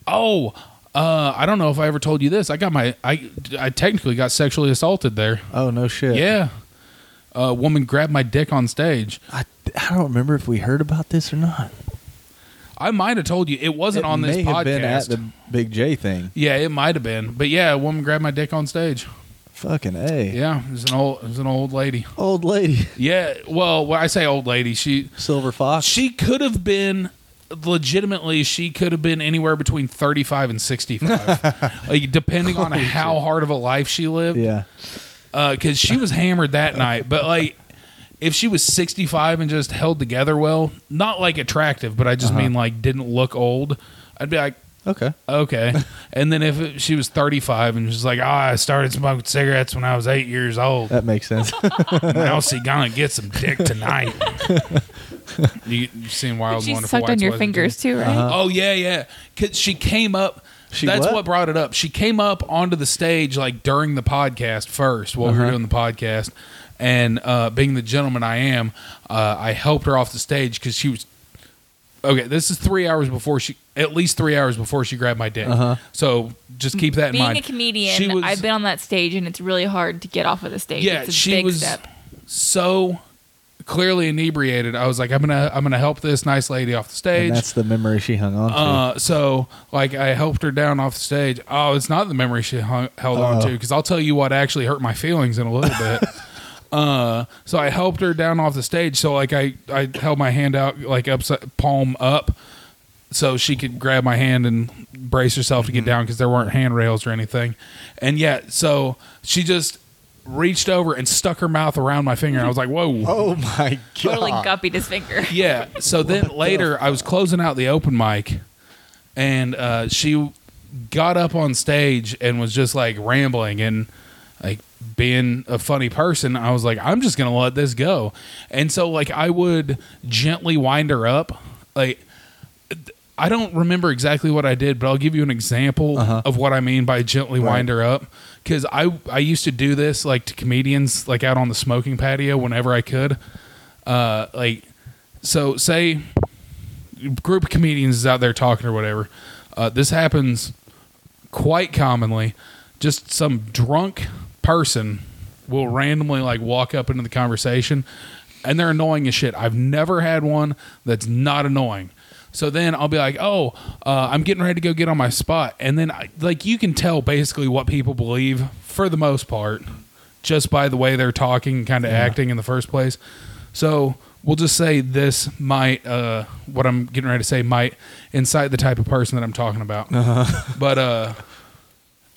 A: oh uh i don't know if i ever told you this i got my i i technically got sexually assaulted there
B: Oh no shit.
A: Yeah. A woman grabbed my dick on stage.
B: I, I don't remember if we heard about this or not.
A: I might have told you it wasn't
B: it
A: on this
B: may
A: podcast.
B: have been at the Big Jay thing.
A: yeah, it might have been. But yeah, a woman grabbed my dick on stage.
B: Fucking a.
A: Yeah, it was an old it was an old lady.
B: Old lady,
A: Yeah, well, when I say old lady, she
B: silver fox.
A: she could have been legitimately she could have been anywhere between 35 and 65 like depending on how hard of a life she lived
B: yeah.
A: because she was hammered that night. But like, if she was 65 and just held together well, not like attractive, but I just
B: Uh-huh.
A: mean like didn't look old, I'd be like,
B: Okay.
A: okay. and then if it, she was 35 and she's like, oh, I started smoking cigarettes when I was eight years old.
B: That makes sense.
A: now she gonna get some dick tonight. you, you seen Wild
C: she
A: Wonderful
C: sucked on your fingers
A: too?
C: too, right?
B: Uh-huh.
A: Oh yeah, yeah. Cause she came up.
B: She
A: that's
B: what?
A: what? brought it up. She came up onto the stage like during the podcast first while we were
B: Uh-huh.
A: doing the podcast, and uh, being the gentleman I am, uh, I helped her off the stage because she was. Okay, this is three hours before she, at least three hours before she grabbed my dick.
B: Uh-huh.
A: So just keep that in mind.
C: Being a comedian,
A: was-
C: I've been on that stage and it's really hard to get off of the stage.
A: Yeah,
C: it's a
A: she
C: big
A: was
C: step.
A: so clearly inebriated. I was like, I'm gonna, I'm gonna help this nice lady off the stage.
B: and that's the memory she hung on to.
A: Uh, so like I helped her down off the stage. Oh, it's not the memory she hung, held on
B: Uh-oh.
A: to because I'll tell you what actually hurt my feelings in a little bit. uh, so I helped her down off the stage. So like I I held my hand out like upside palm up, so she could grab my hand and brace herself to get down because there weren't handrails or anything. And yet, so she just reached over and stuck her mouth around my finger. I was like, whoa.
B: oh my god.
C: Totally guppied his finger.
A: Yeah. So then later, I was closing out the open mic, and uh, she got up on stage and was just like rambling and like being a funny person. I was like, I'm just gonna let this go, and so like I would gently wind her up, like. I don't remember exactly what I did, but I'll give you an example
B: Uh-huh.
A: of what I mean by gently
B: Right.
A: wind her up. Because I I used to do this like to comedians, like out on the smoking patio whenever I could. Uh, like so say group of comedians is out there talking or whatever. Uh, this happens quite commonly. Just some drunk person will randomly like walk up into the conversation and they're annoying as shit. I've never had one that's not annoying so then i'll be like oh uh, i'm getting ready to go get on my spot. And then I, like you can tell basically what people believe for the most part just by the way they're talking and kind of acting in the first place. So we'll just say this might, uh, what I'm getting ready to say might incite the type of person that I'm talking about. But uh,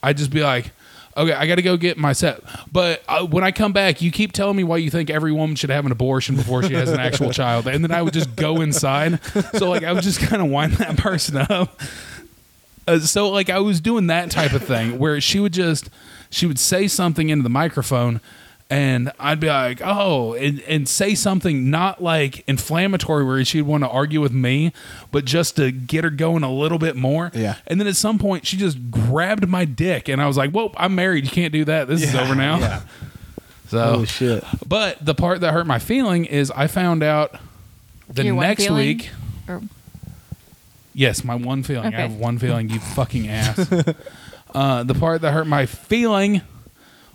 A: I'd just be like, okay, I got to go get my set. But uh, when I come back, you keep telling me why you think every woman should have an abortion before she has an actual child. And then I would just go inside. So, like, I would just kind of wind that person up. Uh, so like I was doing that type of thing where she would just she would say something into the microphone and I'd be like, "Oh," and, and say something not like inflammatory where she'd want to argue with me, but just to get her going a little bit more.
B: Yeah.
A: And then at some point, she just grabbed my dick, and I was like, "Whoa, I'm married. You can't do that. This is
B: Yeah,
A: over now."
B: yeah.
A: So,
B: Holy shit.
A: but the part that hurt my feeling is I found out the
C: Your one
A: next
C: feeling?
A: week.
C: Or
A: Yes, my one feeling. I
C: Okay.
A: have one feeling. You fucking ass. Uh, the part that hurt my feeling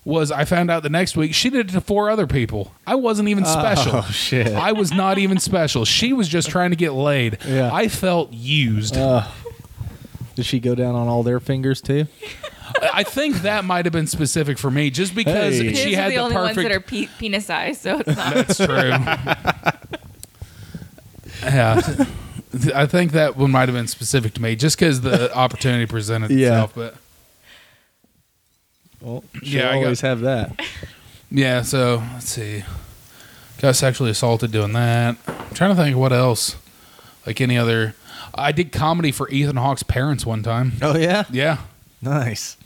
A: was I found out the next week she did it to four other people. I wasn't even special.
B: Oh, shit.
A: I was not even special. She was just trying to get laid.
B: Yeah.
A: I felt used.
B: Uh, did she go down on all their fingers too?
A: I think that might have been specific for me, just because
B: Hey.
A: She
C: are
A: had
C: the,
A: the
C: only ones that are pe- penis sized, so it's not.
A: That's true. yeah, I think that one might have been specific to me, just because the opportunity presented
B: Yeah.
A: itself. But
B: Well,
A: Yeah,
B: yeah,
A: I got-
B: always have that.
A: yeah, so let's see. Got sexually assaulted doing that. I'm trying to think what else. Like any other. I did comedy for Ethan Hawke's parents one time.
B: Oh yeah,
A: Yeah.
B: nice.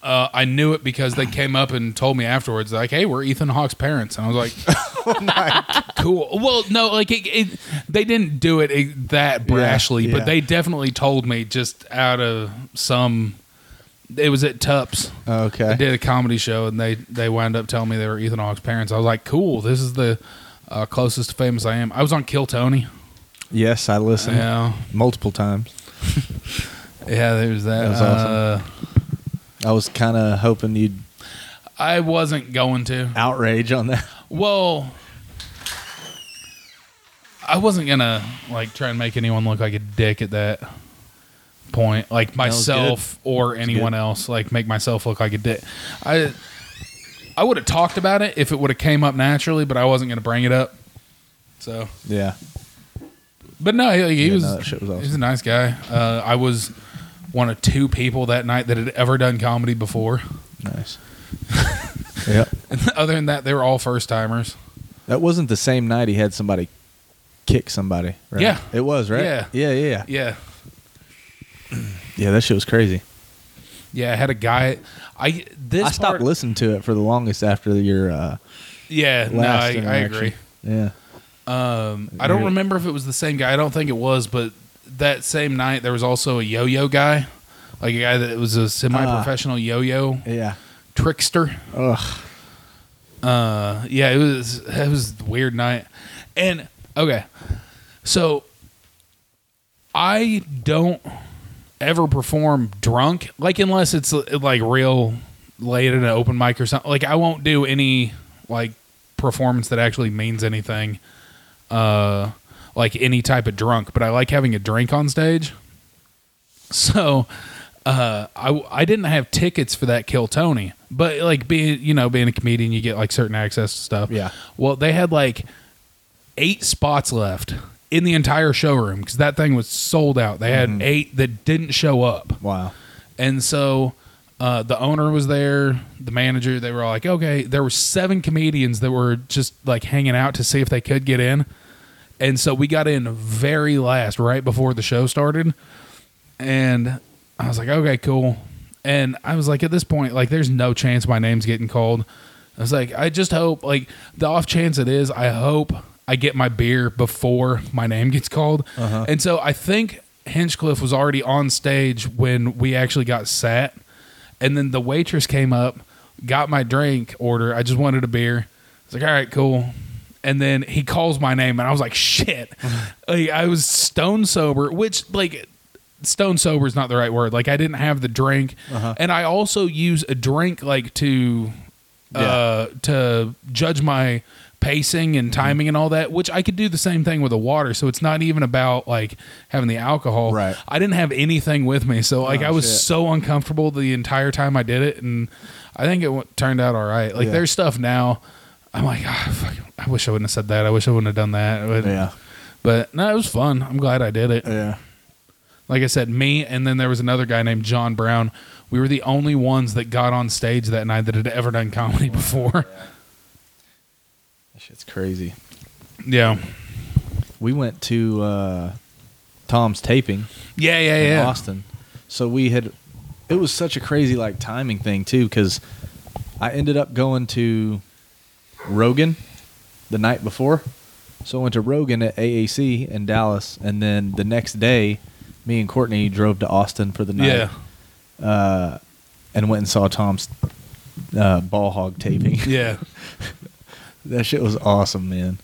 A: Uh, I knew it because they came up and told me afterwards, like, "Hey, we're Ethan Hawke's parents," and I was like,
B: Oh,
A: "Cool." Well, no, like it, it, they didn't do it, it that brashly,
B: yeah.
A: but they definitely told me just out of some. It was at Tupps.
B: Okay.
A: I did a comedy show, and they they wound up telling me they were Ethan Hawke's parents. I was like, "Cool, this is the uh, closest to famous I am." I was on Kill Tony.
B: Yes, I listened
A: Yeah,
B: multiple times.
A: yeah, there's that.
B: That was awesome.
A: Uh,
B: I was kind of hoping you'd
A: I wasn't going to.
B: outrage on that.
A: Well, I wasn't gonna like try and make anyone look like a dick at that point, like myself or anyone else. Like make myself look like a dick. I I would have talked about it if it would have came up naturally, but I wasn't gonna bring it up. So,
B: Yeah.
A: but no, he, he was
B: no, that shit was awesome.
A: a nice guy. Uh, I was one of two people that night that had ever done comedy before.
B: Nice. yeah.
A: Other than that, they were all first timers.
B: That wasn't the same night he had somebody kick somebody, right?
A: Yeah.
B: It was, right?
A: Yeah.
B: Yeah, yeah.
A: Yeah.
B: Yeah, that shit was crazy.
A: Yeah, I had a guy. I this
B: I stopped
A: part,
B: listening to it for the longest after your uh,
A: Yeah, no,
B: last
A: I, I agree.
B: Yeah.
A: Um, I don't remember if it was the same guy. I don't think it was, but that same night there was also a yo-yo guy, like a guy that was a semi-professional yo-yo
B: Yeah.
A: trickster.
B: Ugh.
A: Uh, yeah, it was it was a weird night. And okay, so I don't ever perform drunk, like unless it's like real late at an open mic or something. Like I won't do any like performance that actually means anything. Uh, like any type of drunk, but I like having a drink on stage. So, uh, I I didn't have tickets for that Kill Tony, but like being you know being a comedian, you get like certain access to stuff.
B: Yeah.
A: Well, they had like eight spots left in the entire showroom because that thing was sold out. They had eight that didn't show up,
B: Wow.
A: and so uh, the owner was there, the manager. They were all like, okay. There were seven comedians that were just like hanging out to see if they could get in, and so we got in very last, right before the show started, and I was like, okay, cool. And I was like, at this point, like, there's no chance my name's getting called. I was like, I just hope, like, the off chance it is, I hope I get my beer before my name gets called. And so I think Hinchcliffe was already on stage when we actually got sat. And then the waitress came up, got my drink order. I just wanted a beer. I was like, all right, cool. And then he calls my name, and I was like, shit. like, I was stone sober, which, like, stone sober is not the right word. Like, I didn't have the drink. And I also use a drink, like, to. Uh, to judge my pacing and
B: Mm-hmm.
A: timing and all that, which I could do the same thing with the water. So it's not even about like having the alcohol.
B: Right.
A: I didn't have anything with me, so like
B: Oh,
A: I was
B: shit.
A: so uncomfortable the entire time I did it, and I think it w- turned out all right. Like
B: Yeah.
A: there's stuff now. I'm like, ah, fuck, I wish I wouldn't have said that. I wish I wouldn't have done that. But,
B: Yeah.
A: but no, it was fun. I'm glad I did it.
B: Yeah.
A: Like I said, me and then there was another guy named John Brown. We were the only ones that got on stage that night that had ever done comedy before.
B: That shit's crazy.
A: Yeah.
B: We went to uh, Tom's taping
A: Yeah, yeah,
B: in
A: yeah.
B: Austin. So we had it was such a crazy like timing thing too cuz I ended up going to Rogan the night before. So I went to Rogan at AAC in Dallas and then the next day me and Courtney drove to Austin for the night.
A: Yeah.
B: Uh, and went and saw Tom's uh, ball hog taping.
A: Yeah.
B: that shit was awesome, man.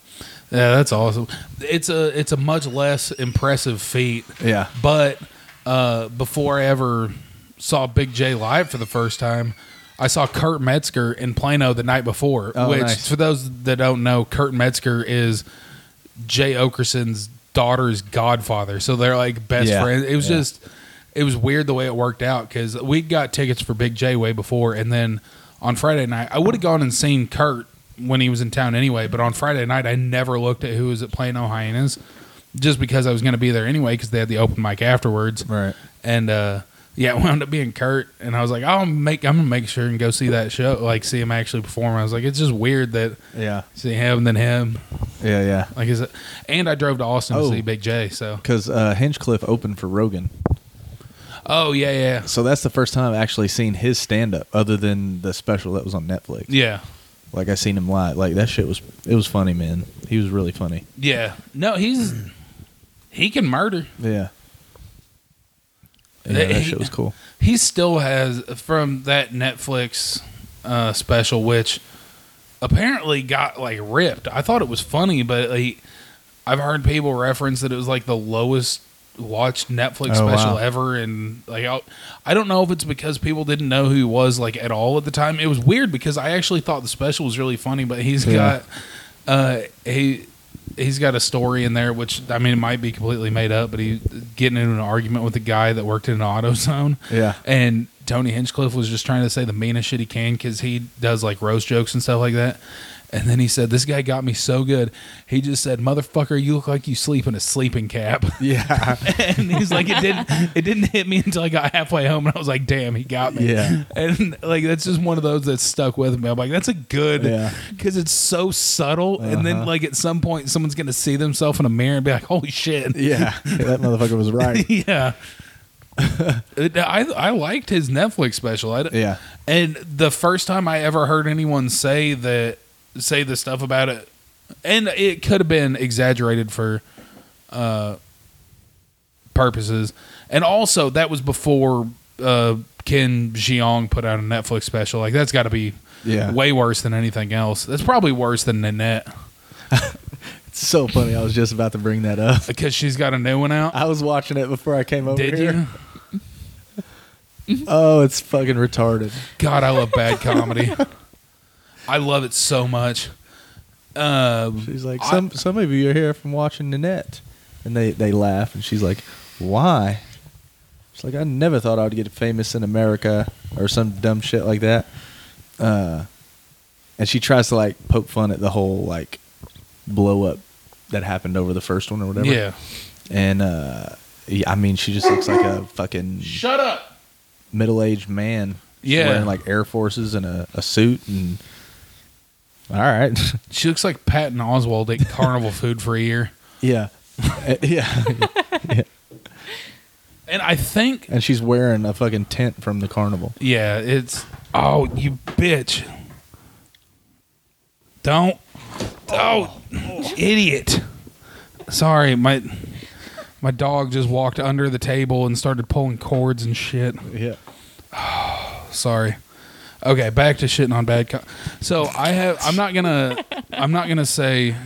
A: Yeah, that's awesome. It's a it's a much less impressive feat.
B: Yeah.
A: But uh, before I ever saw Big Jay live for the first time, I saw Kurt Metzger in Plano the night before.
B: Oh,
A: which,
B: nice.
A: for those that don't know, Kurt Metzger is Jay Oakerson's daughter's godfather. So they're like best
B: Yeah,
A: friends. It was
B: yeah.
A: just, it was weird the way it worked out because we got tickets for Big Jay way before, and then on Friday night, I would have gone and seen Kurt when he was in town anyway. But on Friday night, I never looked at who was at Plano Hyenas, just because I was going to be there anyway because they had the open mic afterwards.
B: Right.
A: And uh, yeah, it wound up being Kurt, and I was like, I'll make, I'm gonna make sure and go see that show, like see him actually perform. I was like, it's just weird that
B: Yeah.
A: see him and then him,
B: Yeah, yeah.
A: like is it? And I drove to Austin
B: Oh.
A: to see Big Jay. So
B: Because uh, Hinchcliffe opened for Rogan.
A: oh yeah, yeah,
B: So that's the first time I've actually seen his stand up other than the special that was on Netflix.
A: yeah.
B: Like I seen him live. Like that shit was it was funny, man. He was really funny.
A: Yeah. No, he's he can murder.
B: Yeah. Yeah, that
A: he-
B: shit was cool.
A: He still has from that Netflix uh, special, which apparently got like ripped. I thought it was funny, but like, I've heard people reference that it was like the lowest watched Netflix
B: Oh,
A: special
B: wow.
A: ever, and like I, I don't know if it's because people didn't know who he was like at all at the time. It was weird because I actually thought the special was really funny, but he's
B: Yeah.
A: got uh, he he's got a story in there which I mean it might be completely made up, but he getting into an argument with a guy that worked in an auto zone.
B: Yeah.
A: And Tony Hinchcliffe was just trying to say the meanest shit he can because he does like roast jokes and stuff like that. And then he said, "This guy got me so good." He just said, "Motherfucker, you look like you sleep in a sleeping cap."
B: Yeah.
A: and he's like, "It didn't, it didn't hit me until I got halfway home." And I was like, "Damn, he got me."
B: Yeah.
A: And like that's just one of those that stuck with me. I'm like, "That's a good,"
B: Yeah.
A: because it's so subtle. And then
B: Uh-huh.
A: like at some point, someone's gonna see themselves in a mirror and be like, "Holy shit!"
B: yeah. That motherfucker was right.
A: yeah. It- I I liked his Netflix special. I,
B: Yeah.
A: And the first time I ever heard anyone say that say the stuff about it, and it could have been exaggerated for uh, purposes, and also that was before uh, Ken Jeong put out a Netflix special. Like that's got to be
B: Yeah.
A: way worse than anything else. That's probably worse than Nanette
B: It's so funny. I was just about to bring that up.
A: because she's got a new one out.
B: I was watching it before I came over
A: Did
B: here.
A: you?
B: Oh, it's fucking retarded.
A: God, I love bad comedy. I love it so much. Um,
B: She's like,
A: I-
B: some some of you are here from watching Nanette, and they they laugh, and she's like, why? She's like, I never thought I'd get famous in America or some dumb shit like that. Uh, and she tries to like poke fun at the whole like blow up that happened over the first one or whatever.
A: yeah.
B: And uh, yeah, I mean, she just looks like a fucking
A: Shut up.
B: middle aged man. She's
A: Yeah.
B: wearing like Air Forces and a, a suit and. All right.
A: She looks like Patton Oswalt ate carnival food for a year.
B: yeah. Uh, yeah.
A: And I think,
B: And she's wearing a fucking tent from the carnival.
A: yeah, it's. Oh, you bitch. Don't. Oh, idiot. Sorry, my my dog just walked under the table and started pulling cords and shit.
B: Yeah.
A: Sorry. Okay, back to shitting on bad. Co- so I have. I'm not gonna. I'm not gonna say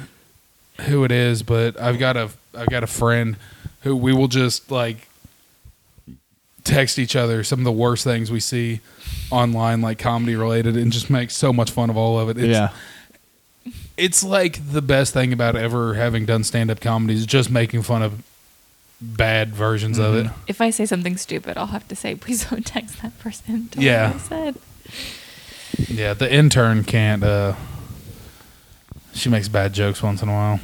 A: who it is, but I've got a. I've got a friend who we will just like text each other some of the worst things we see online, like comedy related, and just make so much fun of all of it. It's,
B: yeah.
A: it's like the best thing about ever having done stand up comedy is just making fun of bad versions of it.
C: If I say something stupid, I'll have to say, please don't text that person. Tell
A: Yeah.
C: What I said.
A: Yeah, the intern can't. uh She makes bad jokes once in a while.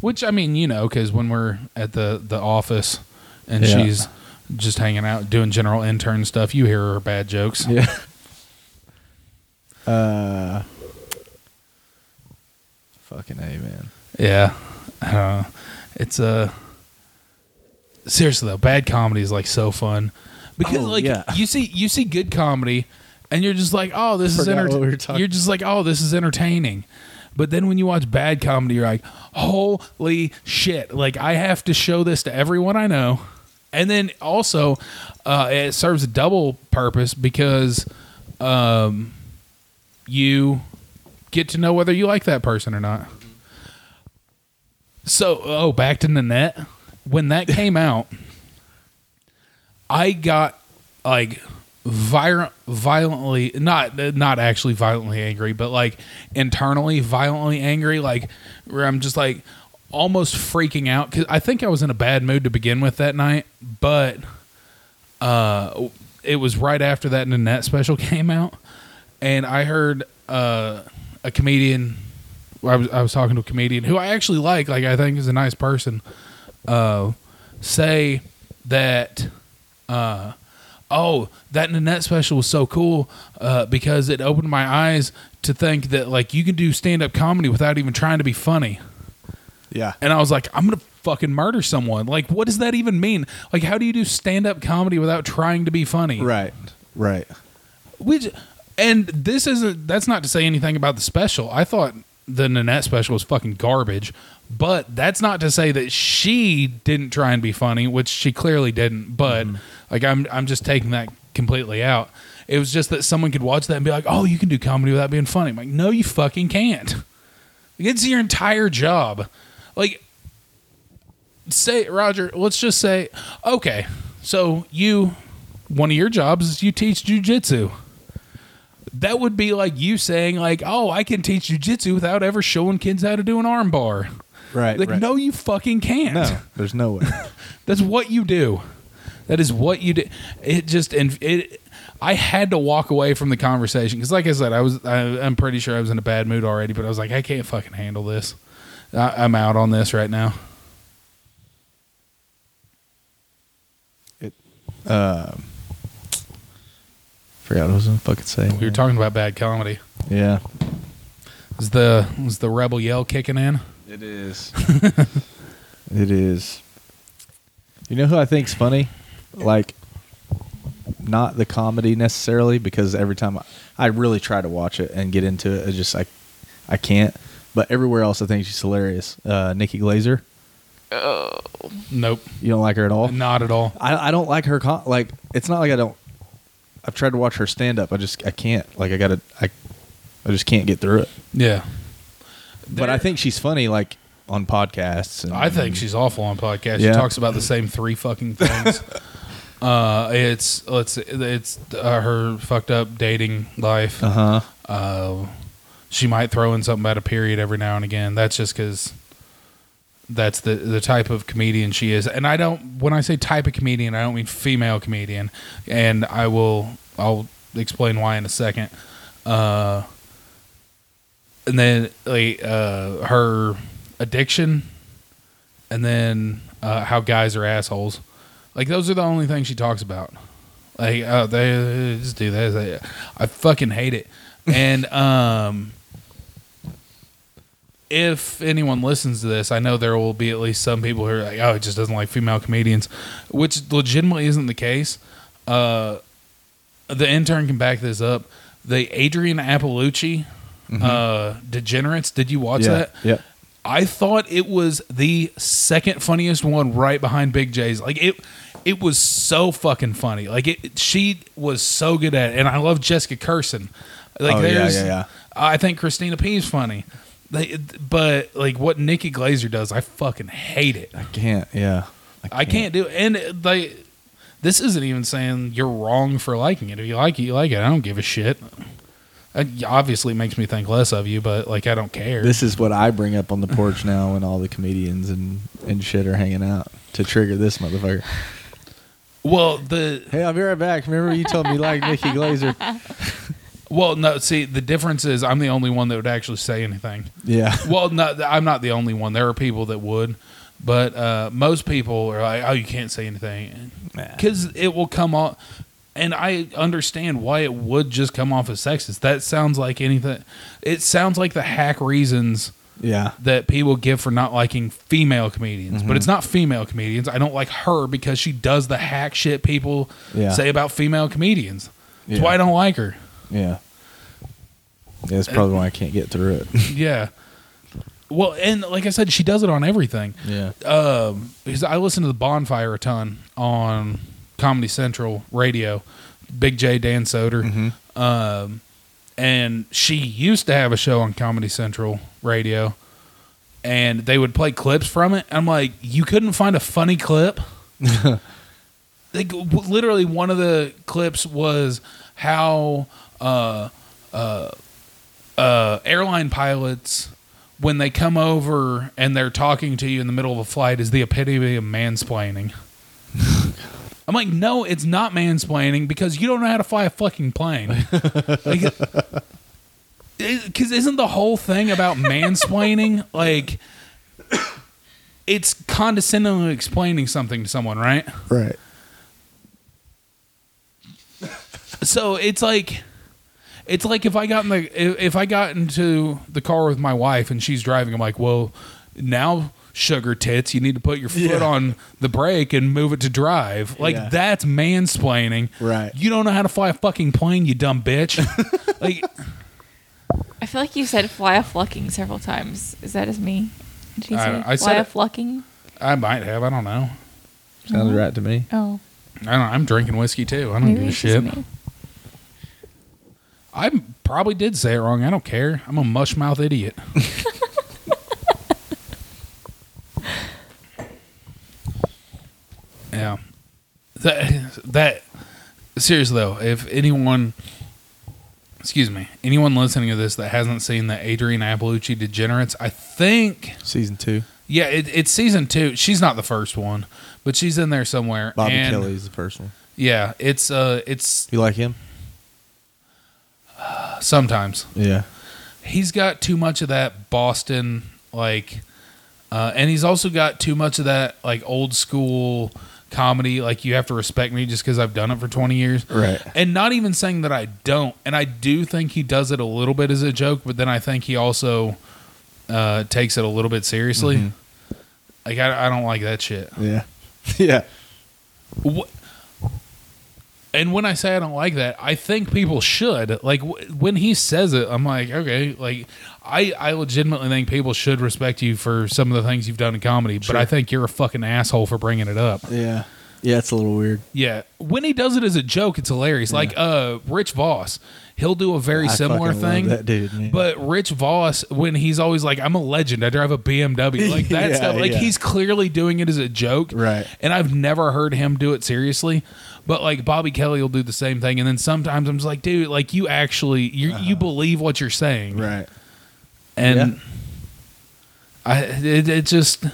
A: Which I mean, you know, because when we're at the the office and
B: Yeah.
A: she's just hanging out doing general intern stuff, you hear her bad jokes.
B: Yeah. Uh. Fucking a man.
A: Yeah, I don't know. It's Uh, seriously though, bad comedy is like so fun because
B: Oh,
A: like
B: yeah.
A: you see you see good comedy and you're just like, oh, this is
B: Forgot
A: enter-
B: what we
A: You're just like, oh, this is entertaining. But then when you watch bad comedy, you're like, holy shit! Like I have to show this to everyone I know, and then also uh, it serves a double purpose because um, you get to know whether you like that person or not. So, oh, back to Nanette. When that came out, I got like violent, violently not not actually violently angry, but like internally violently angry. Like where I'm just like almost freaking out because I think I was in a bad mood to begin with that night, but uh, it was right after that Nanette special came out, and I heard uh, a comedian. I was I was talking to a comedian who I actually like, like I think is a nice person. Uh, say that, uh, oh, that Nanette special was so cool uh, because it opened my eyes to think that like you can do stand up comedy without even trying to be funny.
B: Yeah.
A: And I was like, I'm gonna fucking murder someone. Like, what does that even mean? Like, how do you do stand up comedy without trying to be funny?
B: Right. Right.
A: Which, and this isn't. That's not to say anything about the special. I thought the Nanette special was fucking garbage. But that's not to say that she didn't try and be funny, which she clearly didn't. But mm-hmm. like, I'm I'm just taking that completely out. It was just that someone could watch that and be like, "Oh, you can do comedy without being funny." I'm like, no, you fucking can't. It's your entire job. Like, say, Roger, let's just say, okay, so you, one of your jobs is you teach jujitsu. That would be like you saying, like, oh, I can teach jujitsu without ever showing kids how to do an armbar.
B: Right.
A: Like,
B: right.
A: no, you fucking can't.
B: No, there's no way.
A: That's what you do. That is what you do. It just and it. I had to walk away from the conversation because, like I said, I was. I, I'm pretty sure I was in a bad mood already, but I was like, I can't fucking handle this. I, I'm out on this right now.
B: it, um, forgot what I was gonna fucking say.
A: We were talking about bad comedy.
B: Yeah.
A: Is the is the rebel yell kicking in?
B: It is. it is. You know who I think's funny? Like, not the comedy necessarily, because every time I, I really try to watch it and get into it, it's just like I can't. But everywhere else, I think she's hilarious. Uh, Nikki Glazer.
A: Nope,
B: You don't like her at all?
A: not at all.
B: I, I don't like her. Con- like, it's not like I don't. I've tried to watch her stand up. I just I can't. Like, I gotta. I, I just can't get through it.
A: Yeah,
B: But I think she's funny. Like on podcasts. And,
A: I think she's awful on podcasts.
B: Yeah.
A: She talks about the same three fucking things. uh, it's let's it's uh, her fucked up dating life.
B: Uh huh.
A: Uh, she might throw in something about a period every now and again. That's just because that's the the type of comedian she is. And I don't when I say type of comedian, I don't mean female comedian. And I will I'll explain why in a second. Uh, and then like uh, her addiction, and then uh, how guys are assholes. Like those are the only things she talks about. Like oh, they just do that. They- I fucking hate it. And um, if anyone listens to this, I know there will be at least some people who are like, "Oh, it just doesn't like female comedians," which legitimately isn't the case. Uh, the intern can back this up. The Adrienne Iapalucci uh, Degenerates. Did you watch
B: yeah.
A: that?
B: Yeah.
A: I thought it was the second funniest one right behind Big Jay's. Like it it was so fucking funny. Like it she was so good at it. And I love Jessica Kirson. Like
B: Oh, yeah,
A: there's
B: yeah, yeah.
A: I think Christina P's funny. They, but like what Nikki Glazer does, I fucking hate it.
B: I can't. Yeah.
A: I can't do it. And like this isn't even saying you're wrong for liking it. If you like it, you like it. I don't give a shit. It obviously makes me think less of you, but like I don't care.
B: This is what I bring up on the porch now when all the comedians and, and shit are hanging out to trigger this motherfucker.
A: well, the
B: Hey, I'll be right back. Remember you told me you like Nikki Glazer?
A: Well, no. See, the difference is I'm the only one that would actually say anything.
B: Yeah.
A: Well, no, I'm not the only one. There are people that would, but uh, most people are like, "Oh, you can't say anything," because it will come off. And I understand why it would just come off as sexist. That sounds like anything. It sounds like the hack reasons
B: Yeah.
A: that people give for not liking female comedians, but it's not female comedians. I don't like her because she does the hack shit people
B: Yeah.
A: say about female comedians. That's
B: Yeah.
A: why I don't like her.
B: Yeah. Yeah, that's probably why I can't get through it.
A: Yeah. Well, and like I said, she does it on everything.
B: Yeah.
A: Um, because I listen to the Bonfire a ton on Comedy Central radio. Big Jay Dan Soder. Um, and she used to have a show on Comedy Central radio, and they would play clips from it. I'm like, you couldn't find a funny clip. like w- literally one of the clips was how uh uh uh airline pilots when they come over and they're talking to you in the middle of a flight is the epitome of mansplaining. I'm like, no, it's not mansplaining because you don't know how to fly a fucking plane. Like, because isn't the whole thing about mansplaining like it's condescendingly explaining something to someone, right?
D: Right.
A: So it's like it's like if I got in the if if I got into the car with my wife and she's driving, I'm like, well, now sugar tits, you need to put your foot
D: Yeah.
A: on the brake and move it to drive. Like
D: Yeah.
A: that's mansplaining.
D: Right.
A: You don't know how to fly a fucking plane, you dumb bitch. like
C: I feel like you said fly a flucking several times. Is that as me? Did you
A: I-
C: say
A: I
C: fly
A: said
C: a
A: it-
C: flucking?
A: I might have, I don't know.
D: Sounds right to me.
C: Oh,
A: I don't I'm drinking whiskey too. I don't
C: maybe
A: give a shit. I probably did say it wrong. I don't care. I'm a mush mouth idiot. yeah. That that seriously though, if anyone excuse me, anyone listening to this that hasn't seen the Adrienne Iapalucci Degenerates, I think
D: Season two.
A: yeah, it, it's season two. She's not the first one, but she's in there somewhere.
D: Bobby
A: And,
D: Kelly's the first one.
A: Yeah, it's uh it's
D: You like him?
A: sometimes.
D: Yeah.
A: he's got too much of that Boston like uh, and he's also got too much of that like old school comedy like you have to respect me just because I've done it for 20 years
D: Right.
A: and not even saying that I don't and I do think he does it a little bit as a joke but then I think he also uh, takes it a little bit seriously
D: Mhm.
A: like I, I don't like that shit
D: Yeah. yeah.
A: Wh- and when I say I don't like that, I think people should. Like w- when he says it, I'm like, okay, like I I legitimately think people should respect you for some of the things you've done in comedy, but I think you're a fucking asshole for bringing it up.
D: Yeah. Yeah, it's a little weird.
A: Yeah, when he does it as a joke, it's hilarious. Like uh Rich Voss, he'll do a very
D: I
A: similar thing.
D: that dude, man.
A: But Rich Voss, when he's always like, "I'm a legend. I drive a BMW," like that
D: Yeah,
A: stuff. Like
D: yeah.
A: he's clearly doing it as a joke,
D: Right.
A: And I've never heard him do it seriously. But like Bobby Kelly will do the same thing, and then sometimes I'm just like, "Dude, like you actually you you believe what you're saying,"
D: Uh-huh. Right.
A: And I it, it just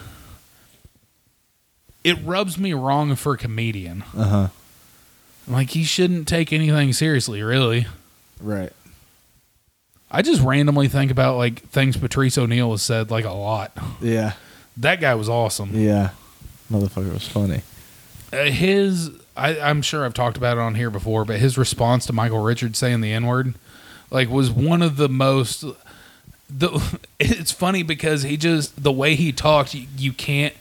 A: it rubs me wrong for a comedian.
D: Uh huh.
A: Like he shouldn't take anything seriously, really.
D: Right.
A: I just randomly think about like things Patrice O'Neal has said like a lot.
D: Yeah.
A: That guy was awesome.
D: Yeah. Motherfucker was funny.
A: Uh, his, I, I'm sure I've talked about it on here before, but his response to Michael Richards saying the N word, like, was one of the most. The it's funny because he just the way he talked, you, you can't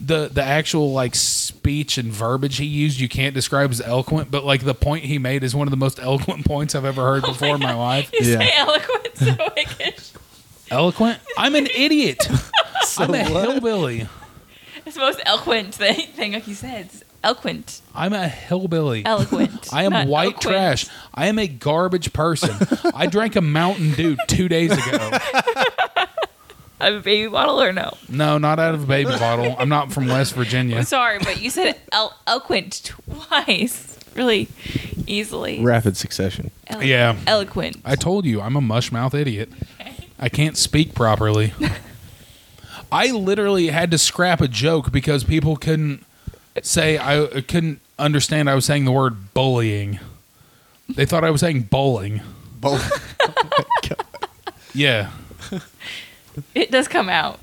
A: the the actual like speech and verbiage he used, you can't describe as eloquent. But like the point he made is one of the most eloquent points I've ever heard oh before in my life.
C: You
D: Yeah.
C: say eloquent so wickish.
A: Eloquent? I'm an idiot. I'm a
D: what?
A: hillbilly.
C: It's the most eloquent thing, thing like you said. It's eloquent.
A: I'm a hillbilly.
C: Eloquent.
A: I am white
C: eloquent.
A: trash. I am a garbage person. I drank a Mountain Dew two days ago.
C: I have a baby bottle or no?
A: No, not out of a baby bottle. I'm not from West Virginia.
C: I'm sorry, but you said el- eloquent twice. Really easily.
D: Rapid succession.
C: Elo-
A: Yeah.
C: Eloquent.
A: I told you, I'm a mushmouth idiot. I can't speak properly. I literally had to scrap a joke because people couldn't say I couldn't understand I was saying the word bullying. They thought I was saying bowling.
D: Both.
A: Yeah.
C: it does come out.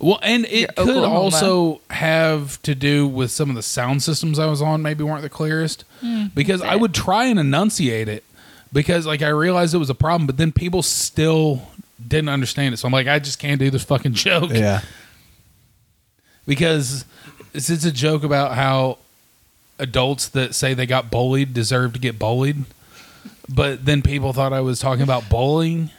A: Well, and it
C: Your
A: could
C: Oklahoma.
A: also have to do with some of the sound systems I was on, maybe weren't the clearest. Hmm, because I would try and enunciate it because, like, I realized it was a problem, but then people still didn't understand it. So I'm like, I just can't do this fucking joke.
D: yeah.
A: Because it's, it's a joke about how adults that say they got bullied deserve to get bullied. But then people thought I was talking about bullying.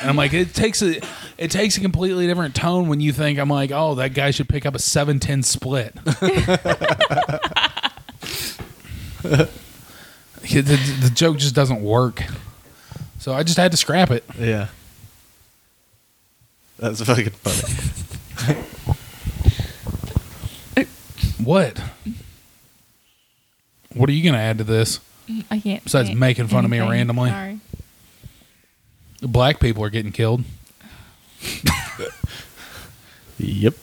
A: And I'm like, it takes a it takes a completely different tone when you think I'm like, oh, that guy should pick up a seven ten split. the- the joke just doesn't work. So I just had to scrap it.
D: Yeah. That's fucking funny.
A: What? What are you gonna add to this?
C: Mm, I can't.
A: Besides
C: say
A: making fun of me randomly.
C: Sorry.
A: Black people are getting killed.
D: Yep.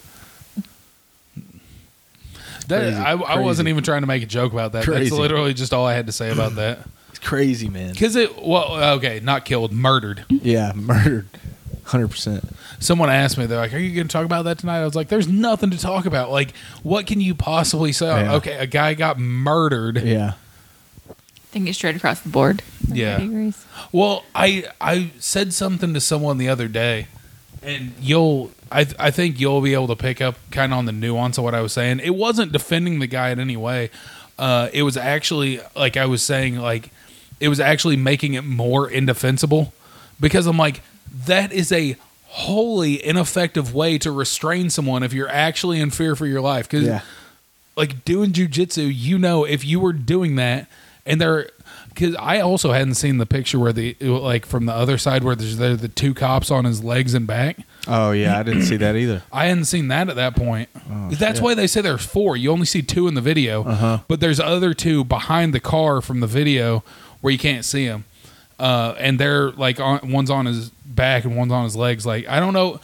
A: That,
B: Crazy,
A: I, I wasn't even trying to make a joke about that. That's literally just all I had to say about that.
B: It's crazy, man.
A: Because it, well, okay, not killed, murdered.
D: Yeah, murdered. Hundred percent.
A: Someone asked me, they're like, "Are you going to talk about that tonight?" I was like, "There's nothing to talk about. Like, what can you possibly say?
D: Yeah.
A: Okay, a guy got murdered.
D: Yeah.
C: I think it's straight across the board.
A: Yeah. Well, I I said something to someone the other day, and you'll I I think you'll be able to pick up kind of on the nuance of what I was saying. It wasn't defending the guy in any way. Uh, it was actually like I was saying like it was actually making it more indefensible because I'm like that is a wholly ineffective way to restrain someone if you're actually in fear for your life because
D: Yeah.
A: like doing jujitsu, you know, if you were doing that, and there, because I also hadn't seen the picture where the like from the other side where there's the, the two cops on his legs and back.
B: Oh yeah, I didn't see that either.
A: I hadn't seen that at that point. That's
D: shit.
A: why they say there's four. You only see two in the video,
D: Uh-huh.
A: but there's other two behind the car from the video where you can't see them. Uh, and they're like on, one's on his back and one's on his legs. Like I don't know,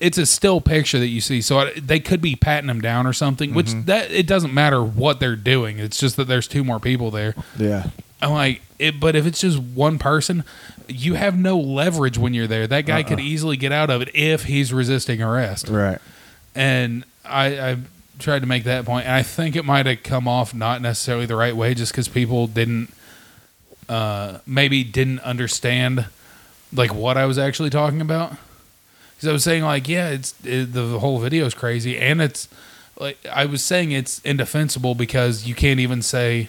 A: it's a still picture that you see. So I, they could be patting him down or something. Which that it doesn't matter what they're doing. It's just that there's two more people there.
D: Yeah.
A: I'm like, it, but if it's just one person, you have no leverage when you're there. That guy could easily get out of it if he's resisting arrest
D: Right.
A: and I, I tried to make that point, and I think it might have come off not necessarily the right way, just because people didn't, uh, maybe didn't understand like what I was actually talking about. Because I was saying like, yeah, it's it, the whole video is crazy, and it's like I was saying it's indefensible because you can't even say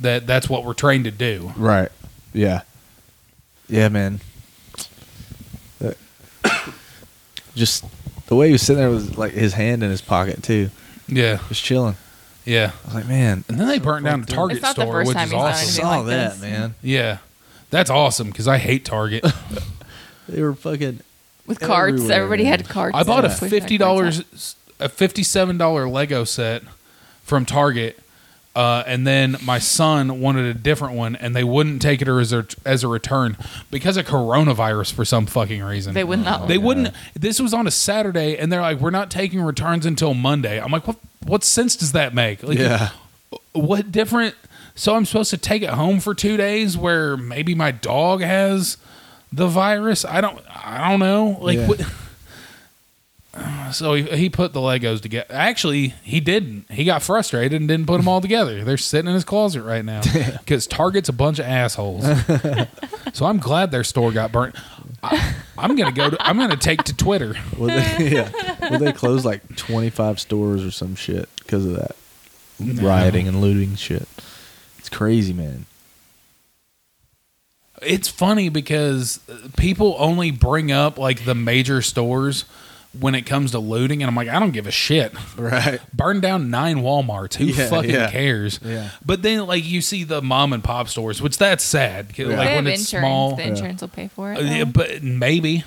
A: that that's what we're trained to do.
D: Right. Yeah. Yeah, man. Just the way he was sitting there was like his hand in his pocket too,
A: Yeah,
D: just chilling.
A: yeah.
D: I was like, man,
A: And then they burnt down the Target
C: It's not the
A: store,
C: first
A: which
C: time
A: is
C: he's
D: I
A: awesome.
D: saw
C: like
D: that,
C: this.
D: man.
A: Yeah, that's awesome because I hate Target.
D: They were fucking.
C: With carts.
D: Everywhere,
C: everybody
D: man.
C: had cards.
A: I bought a fifty dollars, a fifty-seven dollar Lego set from Target, uh, and then my son wanted a different one, and they wouldn't take it as a as a return because of coronavirus for some fucking reason.
C: They would not.
A: They wouldn't. This was on a Saturday, and they're like, "We're not taking returns until Monday." I'm like, "What? What sense does that make? Like,
D: Yeah.
A: what different? So I'm supposed to take it home for two days, where maybe my dog has the virus. I don't. I don't know. Like,
D: Yeah.
A: what? So he, he put the Legos together. Actually, he didn't. He got frustrated and didn't put them all together. They're sitting in his closet right now because Target's a bunch of assholes. so I'm glad their store got burnt. I, I'm gonna go. To, I'm gonna take to Twitter.
D: Well, they, yeah. Well, they closed like 25 stores or some shit because of that rioting and looting shit. It's crazy, man.
A: It's funny because people only bring up like the major stores when it comes to looting, and I'm like, I don't give a shit.
D: Right.
A: Burn down nine WalMarts. Who
D: Yeah,
A: fucking
D: yeah.
A: cares?
D: Yeah.
A: But then, like, you see the mom and pop stores, which that's sad.
D: Yeah.
A: Like
C: they
A: when it's
C: insurance.
A: small,
C: The insurance will pay for it.
A: Uh, yeah, but maybe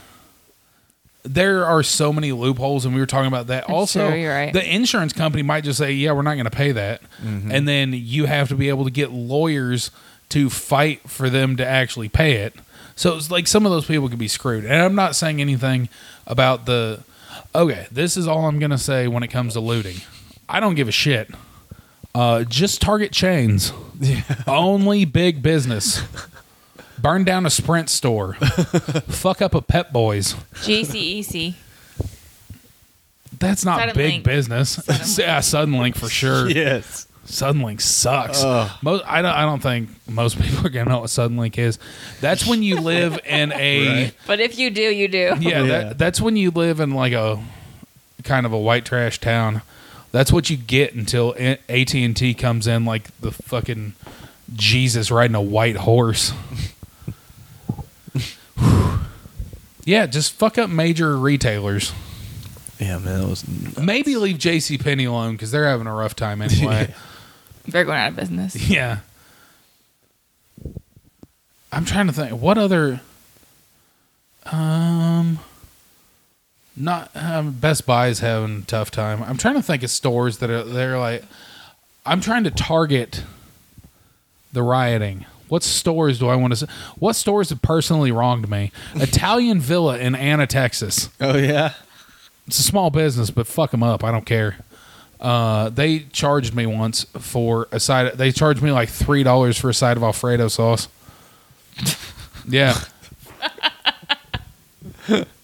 A: there are so many loopholes, and we were talking about that. also,
C: true, you're right.
A: the insurance company might just say, "Yeah, we're not going to pay that,"
D: Mm-hmm.
A: and then you have to be able to get lawyers to fight for them to actually pay it. So it's like some of those people could be screwed. And I'm not saying anything about the. Okay, this is all I'm going to say when it comes to looting. I don't give a shit. Uh, just target chains. Only big business. Burn down a Sprint store. Fuck up a Pep Boys.
C: GCEC.
A: That's not
C: Sudden
A: big
C: Link.
A: business. yeah, Suddenlink for sure.
D: Yes.
A: Suddenlink sucks.
D: Ugh.
A: Most, I don't. I don't think most people are gonna know what Suddenlink is. That's when you live in a.
D: Right.
C: But if you do, you do.
A: Yeah,
D: Yeah.
A: That, that's when you live in like a kind of a white trash town. That's what you get until AT and T comes in like the fucking Jesus riding a white horse. Yeah, just fuck up major retailers.
D: Yeah, man. That was nuts.
A: Maybe leave J.C. Penney alone because they're having a rough time anyway.
C: They're going out of business.
A: yeah. I'm trying to think what other um not um, Best Buy is having a tough time. I'm trying to think of stores that are they're like I'm trying to target the rioting. What stores do I want to? say? What stores have personally wronged me? Italian Villa in Anna, Texas.
D: Oh yeah.
A: It's a small business, but fuck them up. I don't care. Uh, they charged me once for a side. They charged me like three dollars for a side of Alfredo sauce. yeah.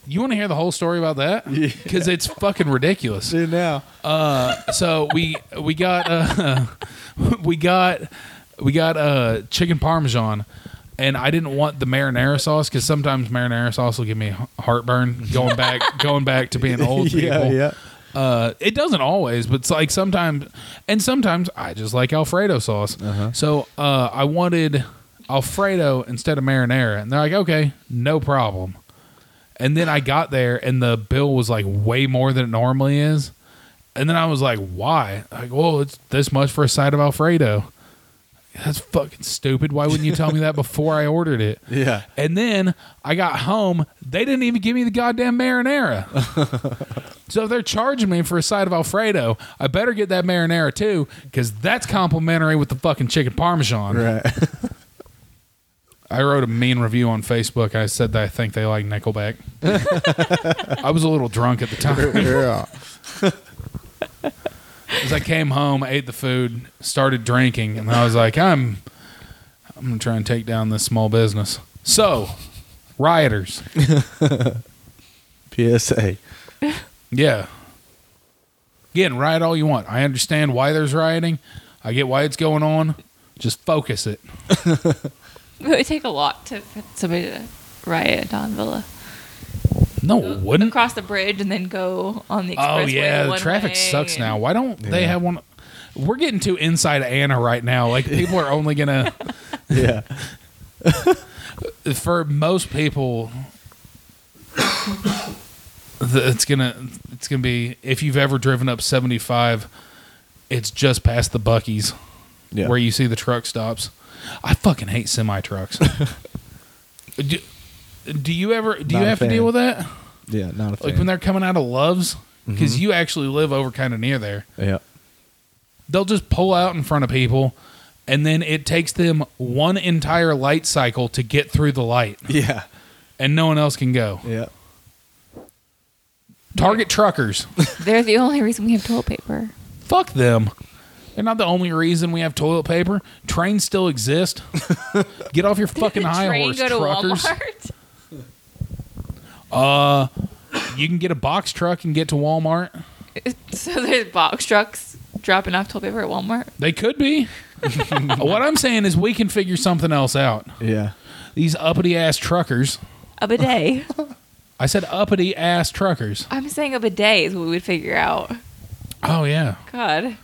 A: you want to hear the whole story about that? Because it's fucking ridiculous.
D: See now.
A: Uh, So we we got uh, we got we got uh, chicken parmesan, and I didn't want the marinara sauce because sometimes marinara sauce will give me heartburn. Going back going back to being old people.
D: yeah, yeah.
A: Uh, it doesn't always, but it's like sometimes, and sometimes I just like Alfredo sauce.
D: Uh-huh.
A: So uh, I wanted Alfredo instead of marinara, and they're like, okay, no problem. And then I got there, and the bill was like way more than it normally is. And then I was like, why? Like, well, it's this much for a side of Alfredo. That's fucking stupid. Why wouldn't you tell me that before I ordered it?
D: Yeah.
A: And then I got home. They didn't even give me the goddamn marinara. so if they're charging me for a side of Alfredo, I better get that marinara too, because that's complimentary with the fucking chicken parmesan.
D: Right.
A: I wrote a mean review on Facebook. I said that I think they like Nickelback. I was a little drunk at the time.
D: yeah.
A: As I came home, ate the food, started drinking, and I was like, I'm I'm gonna try and take down this small business. So, rioters.
D: PSA.
A: Yeah. Again, riot all you want. I understand why there's rioting. I get why it's going on. Just focus it.
C: It would take a lot to for somebody to riot at Don Villa.
A: No, it wouldn't.
C: Cross the bridge and then go on the
A: oh,
C: expressway.
A: Oh yeah, the traffic sucks
C: and-
A: now. Why don't they
D: Yeah.
A: have one? We're getting too inside Anna right now. Like people are only gonna
D: Yeah.
A: for most people. the- It's gonna it's gonna be if you've ever driven up seventy five, it's just past the Buc-ee's
D: Yeah.
A: where you see the truck stops. I fucking hate semi trucks. do, do you ever do
D: Not
A: you
D: a
A: have to
D: fan.
A: deal with that?
D: yeah. Not a fan.
A: Like when they're coming out of Loves, because
D: Mm-hmm.
A: you actually live over kind of near there.
D: yeah.
A: They'll just pull out in front of people, and then it takes them one entire light cycle to get through the light,
D: Yeah.
A: and no one else can go.
D: Yeah.
A: Target truckers,
C: They're the only reason we have toilet paper.
A: fuck them. They're not the only reason we have toilet paper. Trains still exist. Get off your fucking high
C: Train
A: horse,
C: go to
A: truckers.
C: Walmart.
A: Uh, you can get a box truck and get to Walmart.
C: So there's box trucks dropping off toilet paper at Walmart.
A: They could be. what I'm saying is we can figure something else out.
D: Yeah.
A: These uppity ass truckers.
C: A bidet.
A: I said uppity ass truckers.
C: I'm saying of a bidet is what we would figure out.
A: Oh yeah.
C: God.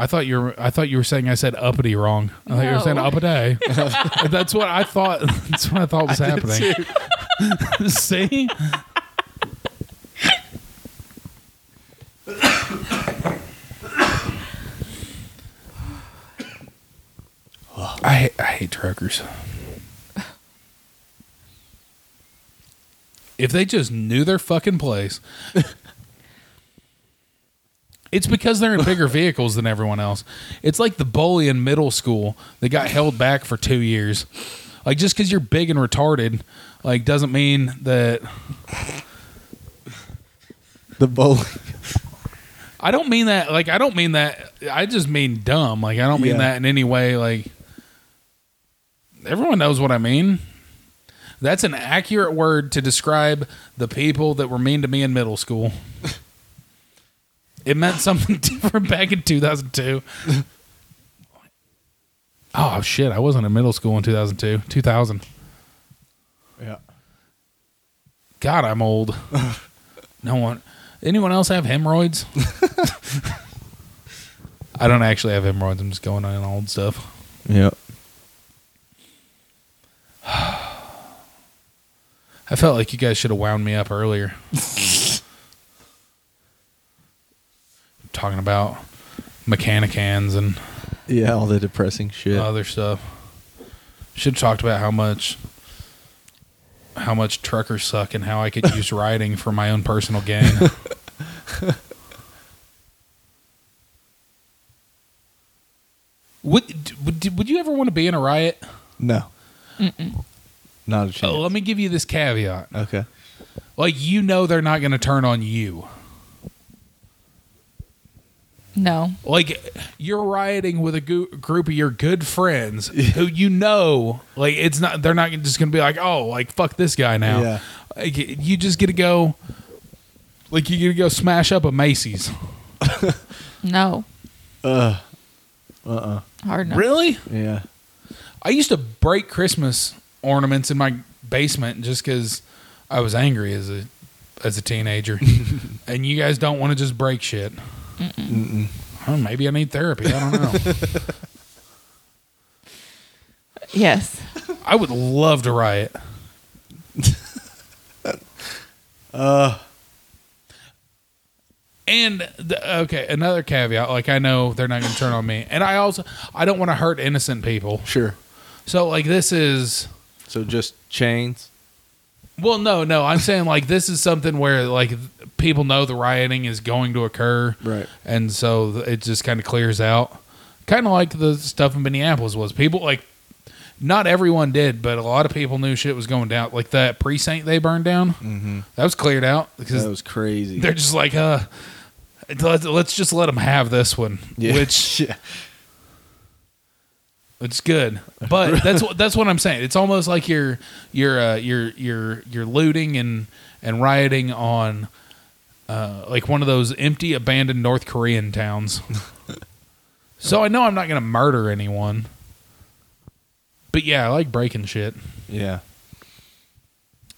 A: I thought you were. I thought you were saying I said uppity wrong. I thought you were saying uppity. that's what I thought. That's what I thought was happening. See. I hate, I hate truckers. If they just knew their fucking place, it's because they're in bigger vehicles than everyone else. It's like the bully in middle school that got held back for two years. Like just because you're big and retarded, like doesn't mean that.
D: The bully.
A: I don't mean that. Like I don't mean that. I just mean dumb. Like I don't mean
D: Yeah.
A: that in any way. Like everyone knows what I mean. That's an accurate word to describe the people that were mean to me in middle school. It meant something different back in 2002. Oh shit! I wasn't in middle school in 2002. 2000.
D: Yeah.
A: God, I'm old. no one. Anyone else have hemorrhoids? I don't actually have hemorrhoids. I'm just going on old stuff.
D: Yep.
A: I felt like you guys should have wound me up earlier. Talking about mechanicans and
D: Yeah. All the depressing shit.
A: other stuff. Should have talked about how much how much truckers suck and how I could use riding for my own personal gain. Would, would would you ever want to be in a riot?
D: No. Not a chance.
A: Uh, let me give you this caveat.
D: okay.
A: Like you know they're not going to turn on you.
C: No.
A: Like you're rioting with a goo group of your good friends who you know, like it's not. They're not just going to be like, oh, like fuck this guy now.
D: Yeah.
A: Like, you just get to go. Like you get to go smash up a Macy's.
C: No.
D: Uh. Uh.
C: Hard enough.
A: Really?
D: Yeah.
A: I used to break Christmas ornaments in my basement just because I was angry as a as a teenager, and you guys don't want to just break shit.
D: Mm-mm.
A: Well, maybe I need therapy. I don't know.
C: Yes.
A: I would love to riot.
D: Uh.
A: And the, okay, another caveat. Like I know they're not going to turn on me, and I also I don't want to hurt innocent people.
D: Sure.
A: So like this is
D: So just chains.
A: Well, no, no. I'm saying like this is something where like people know the rioting is going to occur,
D: Right.
A: and so it just kind of clears out. Kind of like the stuff in Minneapolis was. People like not everyone did, but a lot of people knew shit was going down. Like that precinct they burned down,
D: Mm-hmm.
A: that was cleared out because
D: That was crazy.
A: they're just like, uh, let's, let's just let them have this one,
D: yeah.
A: which
D: yeah.
A: It's good. But that's what that's what I'm saying. It's almost like you're you're uh, you're you're you're looting and and rioting on. Uh, like one of those empty, abandoned North Korean towns. so I know I'm not going to murder anyone. But yeah, I like breaking shit.
D: Yeah.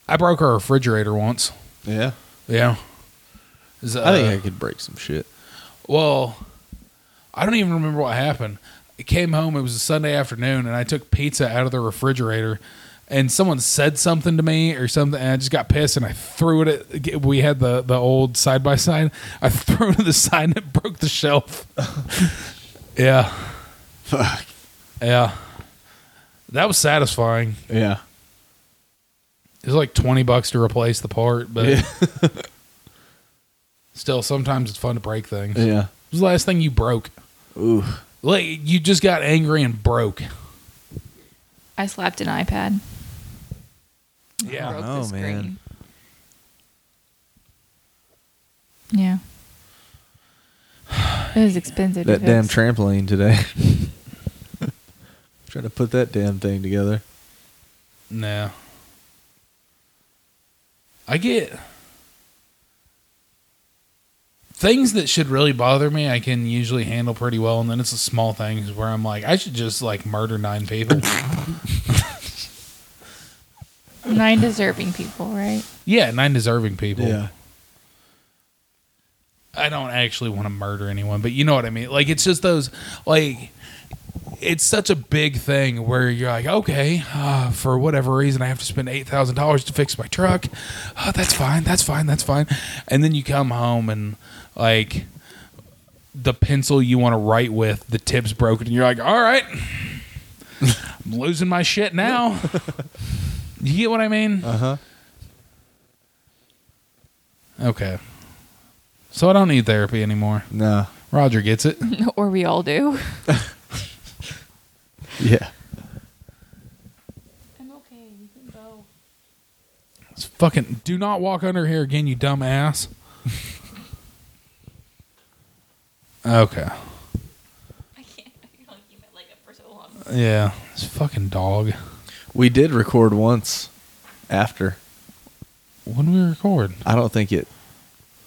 A: I broke our refrigerator once.
D: Yeah.
A: Yeah. Is,
D: I think
A: uh,
D: I could break some shit.
A: Well, I don't even remember what happened. I came home. It was a Sunday afternoon, and I took pizza out of the refrigerator. And someone said something to me or something, and I just got pissed and I threw it. At, we had the the old side by side. I threw it to the side and it broke the shelf. yeah,
D: Fuck.
A: yeah, that was satisfying.
D: Yeah.
A: It was like twenty bucks to replace the part, but
D: Yeah.
A: still, sometimes it's fun to break things.
D: Yeah.
A: What was the last thing you broke?
D: Ooh.
A: Like you just got angry and broke.
C: I slapped an iPad.
A: Yeah.
C: Broke
D: know,
C: the screen.
D: man.
C: Yeah. It was expensive. to
D: That damn
C: fix.
D: trampoline today. Trying to put that damn thing together.
A: No. I get things that should really bother me. I can usually handle pretty well, and then it's the small things where I'm like, I should just like murder nine people.
C: Nine deserving people, right?
A: yeah, nine deserving people.
D: Yeah.
A: I don't actually want to murder anyone, but you know what I mean. Like it's just those like it's such a big thing where you're like, okay, uh, for whatever reason, I have to spend eight thousand dollars to fix my truck. Oh, that's fine, that's fine, that's fine. And then you come home and like the pencil you want to write with, the tip's broken, and you're like, all right, I'm losing my shit now. you get what I mean?
D: Uh huh.
A: Okay. So I don't need therapy anymore.
D: No.
A: Roger gets it.
C: or we all do.
D: Yeah.
C: I'm okay. You can go.
A: It's fucking do not walk under here again, you dumb ass. Okay.
C: I can't. I can only keep my leg up for so long.
A: Yeah. It's fucking dog.
D: We did record once after.
A: When did we record?
D: I don't think it.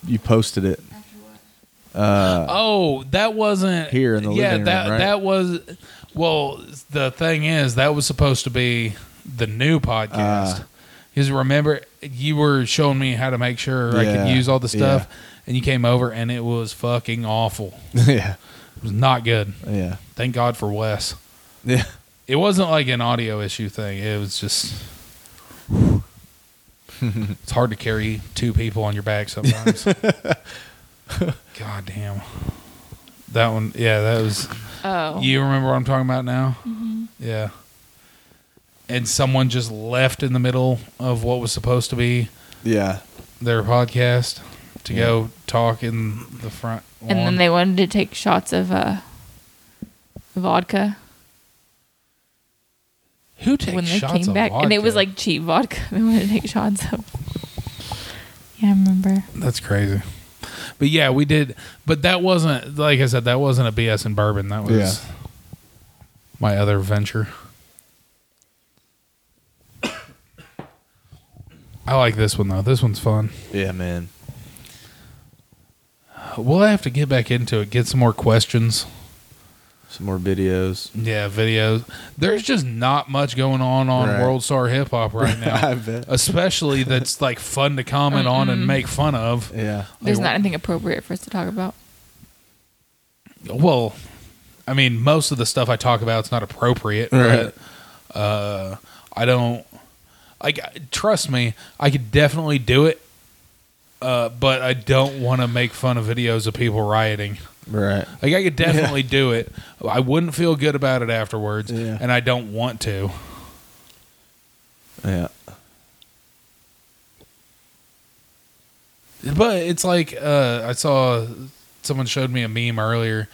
D: You posted it.
C: After what?
D: Uh,
A: Oh, that wasn't
D: Here in the
A: yeah,
D: living
A: that
D: room, right?
A: that was well, the thing is that was supposed to be the new podcast.
D: Ah.
A: Because remember you were showing me how to make sure I could use all the stuff
D: yeah.
A: And you came over and it was fucking awful.
D: yeah.
A: It was not good.
D: Yeah.
A: Thank God for Wes.
D: Yeah.
A: It wasn't like an audio issue thing. It was just. it's hard to carry two people on your back sometimes. God damn. That one, yeah, that was.
C: Oh.
A: You remember what I'm talking about now? Mm-hmm. Yeah. And someone just left in the middle of what was supposed to be
D: Yeah.
A: their podcast to
D: Yeah.
A: go talk in the front.
C: and then they wanted to take shots of uh, vodka.
A: Who takes
C: when they
A: shots
C: came
A: of
C: back, and it was like cheap vodka. They wanted to take shots of. Yeah, I remember.
A: That's crazy. But yeah, we did. But that wasn't like I said. That wasn't a BS and bourbon. That was
B: Yeah.
A: my other venture. I like this one though. This one's fun.
B: Yeah, man.
A: We'll have to get back into it. Get some more questions.
B: Some more videos.
A: Yeah, videos. There's just not much going on on
B: Right.
A: World Star Hip Hop right now.
B: I bet.
A: Especially that's like fun to comment on and make fun of.
B: Yeah.
C: There's
A: Like,
C: not anything appropriate for us to talk about.
A: Well, I mean, most of the stuff I talk about is not appropriate.
B: Right.
A: But, uh, I don't. Like, trust me, I could definitely do it. Uh, but I don't want to make fun of videos of people rioting.
B: Right.
A: Like, I could definitely do it. I wouldn't feel good about it afterwards,
B: Yeah.
A: and I don't want to.
B: Yeah.
A: But it's like uh, I saw someone showed me a meme earlier.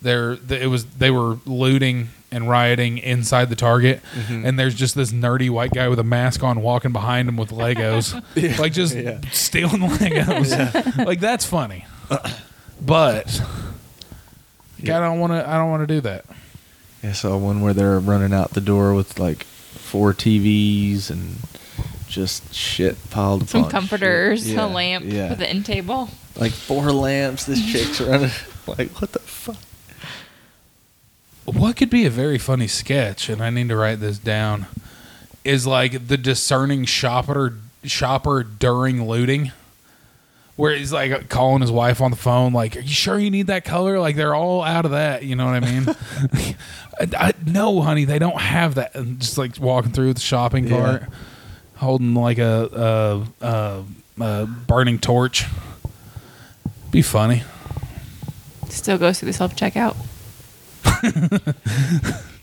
A: There, it was they were looting and rioting inside the Target,
B: Mm-hmm.
A: and there's just this nerdy white guy with a mask on walking behind him with Legos, like just
B: Yeah.
A: stealing Legos. like that's funny, but I don't want to. I don't want to do that.
B: I saw one where they're running out the door with like four TVs and just shit piled
C: up.
B: Some
C: comforters,
B: shit.
C: a lamp
B: yeah.
C: with the end table.
B: like four lamps. This chick's running. Like what the fuck?
A: What could be a very funny sketch, and I need to write this down, is like the discerning shopper shopper during looting. Where he's like calling his wife on the phone, like, "Are you sure you need that color?" Like they're all out of that. You know what I mean? I, I, no, honey, they don't have that. And just like walking through the shopping
B: Yeah.
A: cart, holding like a, a, a, a burning torch. Be funny.
C: Still goes through the self checkout.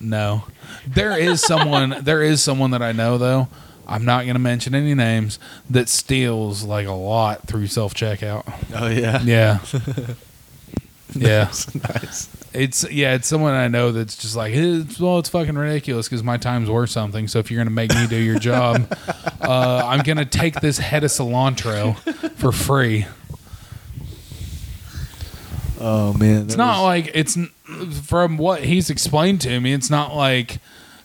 A: No. There is someone there is someone that I know though. I'm not going to mention any names that steals like a lot through self-checkout.
B: Oh yeah.
A: Yeah. yeah.
B: nice.
A: It's yeah, it's someone I know that's just like, it's, well, it's fucking ridiculous because my time's worth something. So if you're gonna make me do your job, uh, I'm gonna take this head of cilantro for free.
B: Oh man.
A: It's not like it's from what he's explained to me. It's not like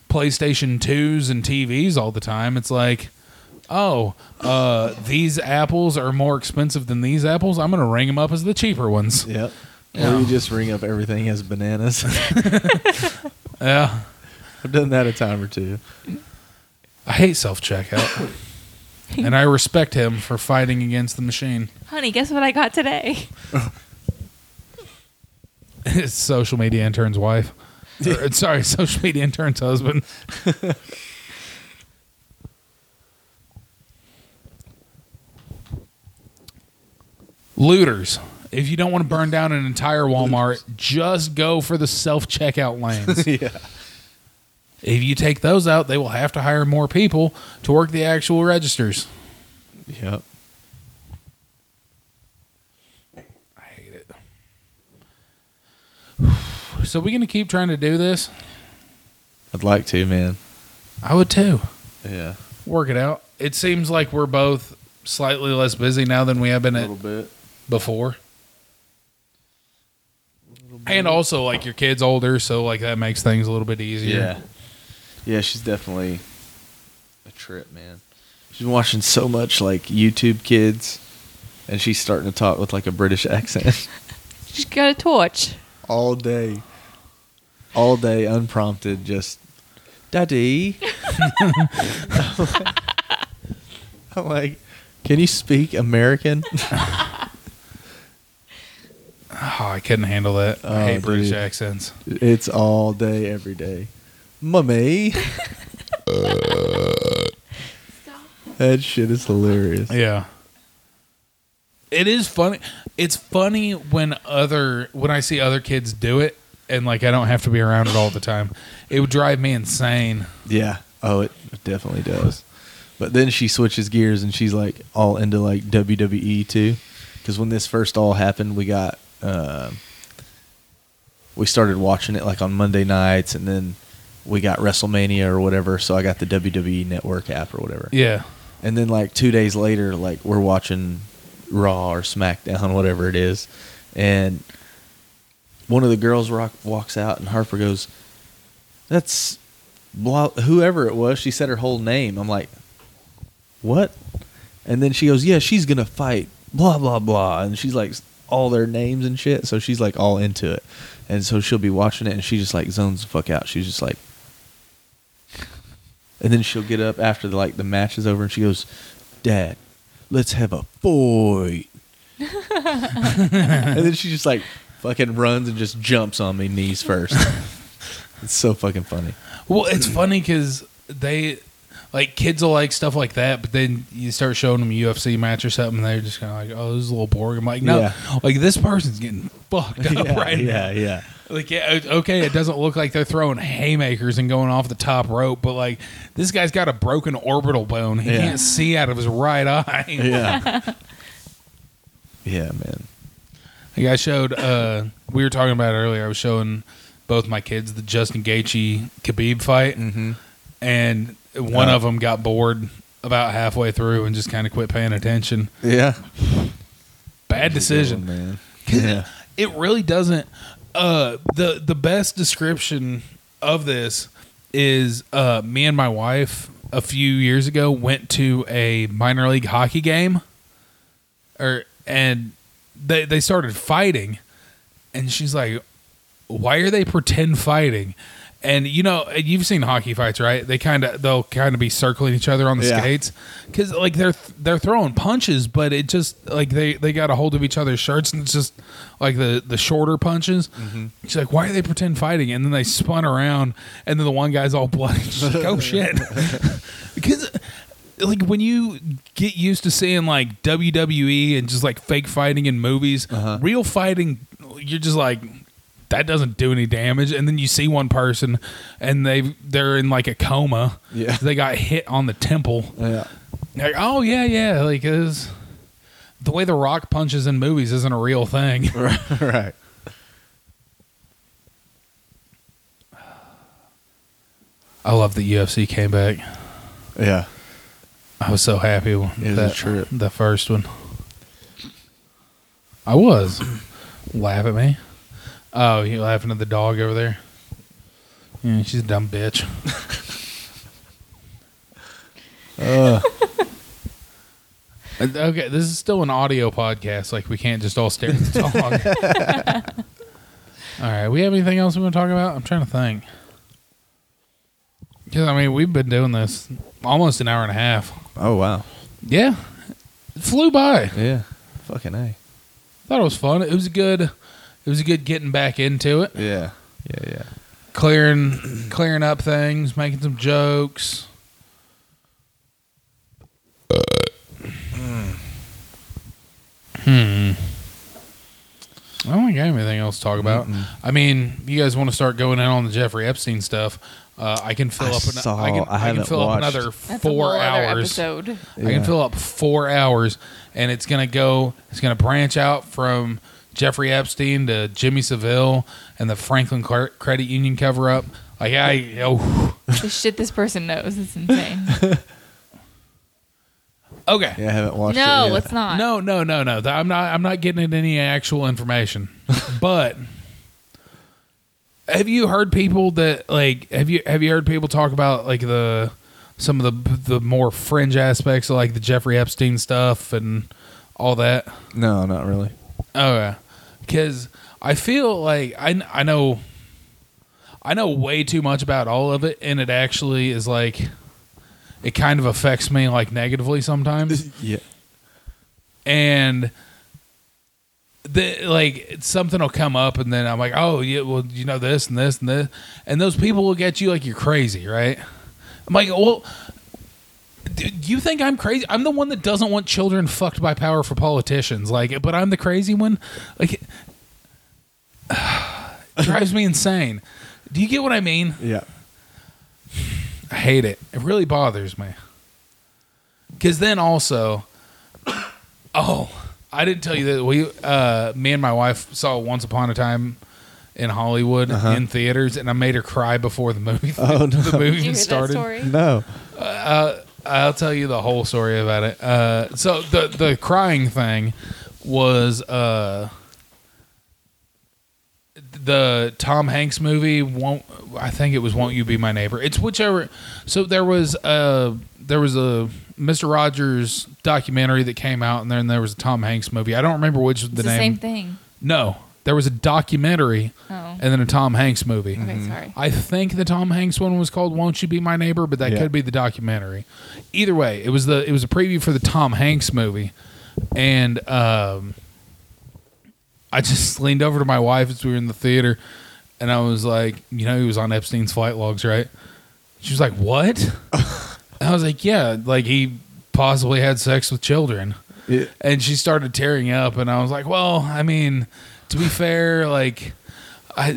A: PlayStation twos and TVs all the time. It's like, oh, uh, these apples are more expensive than these apples. I'm gonna ring them up as the cheaper ones.
B: Yep.
A: Yeah.
B: Or you just ring up everything as bananas.
A: Yeah,
B: I've done that a time or two.
A: I hate self checkout, and I respect him for fighting against the machine.
C: Honey, guess what I got today?
A: It's social media intern's wife. Or, sorry, social media intern's husband. Looters. If you don't want to burn down an entire Walmart, just go for the self checkout lanes.
B: yeah.
A: if you take those out, they will have to hire more people to work the actual registers.
B: Yep.
A: I hate it. So we gonna keep trying to do this?
B: I'd like to, man.
A: I would too.
B: Yeah.
A: Work it out. It seems like we're both slightly less busy now than we have been
B: A
A: at
B: little bit.
A: before. And also, like your kid's older, so like that makes things a little bit easier.
B: Yeah. Yeah, she's definitely a trip, man. She's been watching so much like YouTube kids and she's starting to talk with like a British accent
C: She's got a torch.
B: All day. All day unprompted just Daddy. I'm like, can you speak American?
A: Oh, I couldn't handle that. I
B: Oh,
A: hate British
B: dude.
A: accents.
B: it's all day, every day. Mummy. that shit is hilarious.
A: Yeah. It is funny. It's funny when other when I see other kids do it and like I don't have to be around it all the time. It would drive me insane.
B: Yeah. Oh, it definitely does. But then she switches gears and she's like all into like WWE too. Because when this first all happened, we got uh, we started watching it like on Monday nights, and then we got WrestleMania or whatever, so I got the WWE Network app or whatever.
A: Yeah.
B: And then like two days later, like we're watching Raw or SmackDown, whatever it is, and one of the girls rock, walks out, and Harper goes, "That's blah, whoever it was." She said her whole name. I'm like, "What?" And then she goes, "Yeah, she's gonna fight." Blah blah blah, and she's like all their names and shit. So she's like all into it, and so she'll be watching it, and she just like zones the fuck out. She's just like, and then she'll get up after the, like the match is over, and she goes, "Dad, let's have a fight." and then she just like fucking runs and just jumps on me knees first. it's so fucking funny.
A: Well, it's funny because they like kids will like stuff like that, but then you start showing them a UFC match or something, and they're just kind of like, "Oh, this is a little boring." I'm like, "No,
B: Yeah.
A: like this person's getting fucked up
B: yeah,
A: right
B: yeah,
A: now."
B: yeah.
A: Like, yeah, okay, it doesn't look like they're throwing haymakers and going off the top rope, but like this guy's got a broken orbital bone. He
B: Yeah.
A: can't see out of his right eye.
B: Yeah. yeah, man.
A: Like I showed, uh, we were talking about it earlier. I was showing both my kids the Justin Gaethje Khabib fight,
B: Mm-hmm.
A: and one
B: Oh.
A: of them got bored about halfway through and just kind of quit paying attention.
B: Yeah.
A: Bad decision.
B: man. Yeah.
A: It really doesn't. Uh, the the best description of this is uh, me and my wife a few years ago went to a minor league hockey game, or and they they started fighting, and she's like, "Why are they pretend fighting?" And you know, you've seen hockey fights, right? They kind of they'll kind of be circling each other on the
B: Yeah.
A: skates because like they're they're throwing punches, but it just like they they got a hold of each other's shirts and it's just like the the shorter punches. She's like, "Why are they pretend fighting?" And then they spun around, and then the one guy's all bloody. She's like, "Oh shit!" because like when you get used to seeing like WWE and just like fake fighting in movies,
B: Uh-huh.
A: real fighting, you're just like that doesn't do any damage. And then you see one person and they they're in like a coma.
B: Yeah.
A: they got hit on the temple.
B: Yeah.
A: Like, oh yeah, yeah, like is the way the Rock punches in movies isn't a real thing.
B: right. right.
A: I love that UFC came back.
B: Yeah.
A: I was so happy with
B: It
A: that
B: trip.
A: the first one. I was. Laugh at me. Oh, you laughing at the dog over there? Yeah, she's a dumb bitch.
B: Uh,
A: Okay, this is still an audio podcast. Like we can't just all stare at the dog. all right, we have anything else we want to talk about? I'm trying to think. Because I mean, we've been doing this almost an hour and a half.
B: oh wow.
A: Yeah, it flew by.
B: Yeah. Fucking a.
A: Thought it was fun. It was good. It was a good getting back into it,
B: Yeah. Yeah. Yeah.
A: clearing, clearing up things, making some jokes. Hmm. I don't think I have anything else to talk about. I mean, you guys want to start going in on the Jeffrey Epstein stuff? Uh, I can fill
B: I
A: up. An,
B: saw-
A: I can,
B: I
A: I can
B: haven't
A: fill up another
C: That's
A: four hours.
C: episode.
A: I can fill up four hours, and it's gonna go. It's gonna branch out from Jeffrey Epstein to Jimmy Savile and the Franklin Cre- Credit Union cover up. Like I, oh,
C: the shit this person knows is insane.
A: okay.
B: Yeah. I haven't watched
C: no,
B: it. yet.
C: it's not.
A: No, no, no, no. Th- I'm not. I'm not getting into any actual information. but have you heard people that like? Have you have you heard people talk about like the some of the the more fringe aspects of like the Jeffrey Epstein stuff and all that?
B: No, not really.
A: Oh yeah, because I feel like I I know I know way too much about all of it, and it actually is like it kind of affects me like negatively sometimes,
B: Yeah.
A: and the like something will come up, and then I'm like, oh yeah, well you know this and this and this, and those people will get you like you're crazy, right? I'm like, well. Do do you think I'm crazy? I'm the one that doesn't want children fucked by powerful politicians. Like, but I'm the crazy one. Like, it drives me insane. Do you get what I mean?
B: Yeah.
A: I hate it. It really bothers me. Because then also, oh, I didn't tell you that we, uh, me and my wife saw Once Upon a Time in Hollywood
D: Uh-huh.
A: in theaters, and I made her cry before the movie.
D: Oh, no.
A: the movie
C: Did you hear
A: started.
C: that story?
A: I'll tell you the whole story about it. Uh, so the the crying thing was uh, the Tom Hanks movie. Won't I think it was "Won't You Be My Neighbor"? It's whichever. So there was a there was a Mister Rogers documentary that came out, and then there was a Tom Hanks movie. I don't remember which
C: It's
A: the
C: the,
A: name.
C: same thing.
A: No, there was a documentary
C: Oh.
A: And then a Tom Hanks movie.
C: Okay, sorry.
A: I think the Tom Hanks one was called "Won't You Be My Neighbor," but that
B: Yeah.
A: could be the documentary. Either way, it was the it was a preview for the Tom Hanks movie, and um, I just leaned over to my wife as we were in the theater, and I was like, you know, he was on Epstein's flight logs, right? She was like, "What?" I was like, "Yeah, like he possibly had sex with children."
B: Yeah.
A: and she started tearing up and i was like well i mean to be fair like i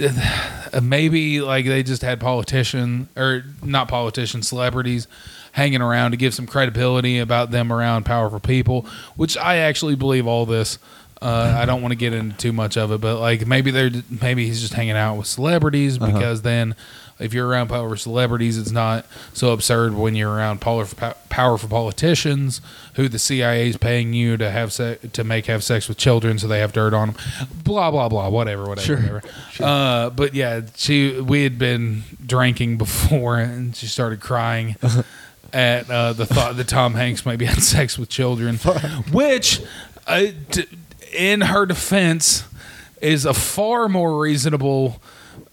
A: uh, maybe like they just had politician or not politician celebrities hanging around to give some credibility about them around powerful people which i actually believe all this. Uh, I don't want to get into too much of it, but like maybe they're maybe he's just hanging out with celebrities because then if you're around powerful celebrities, it's not so absurd when you're around powerful, powerful politicians who the CIA is paying you to have se- to make have sex with children, so they have dirt on them. Blah blah blah. Whatever. Whatever.
D: Sure.
A: whatever. Uh, but yeah, she we had been drinking before, and she started crying. At uh, the thought that Tom Hanks might be having sex with children, which, uh, t- in her defense, is a far more reasonable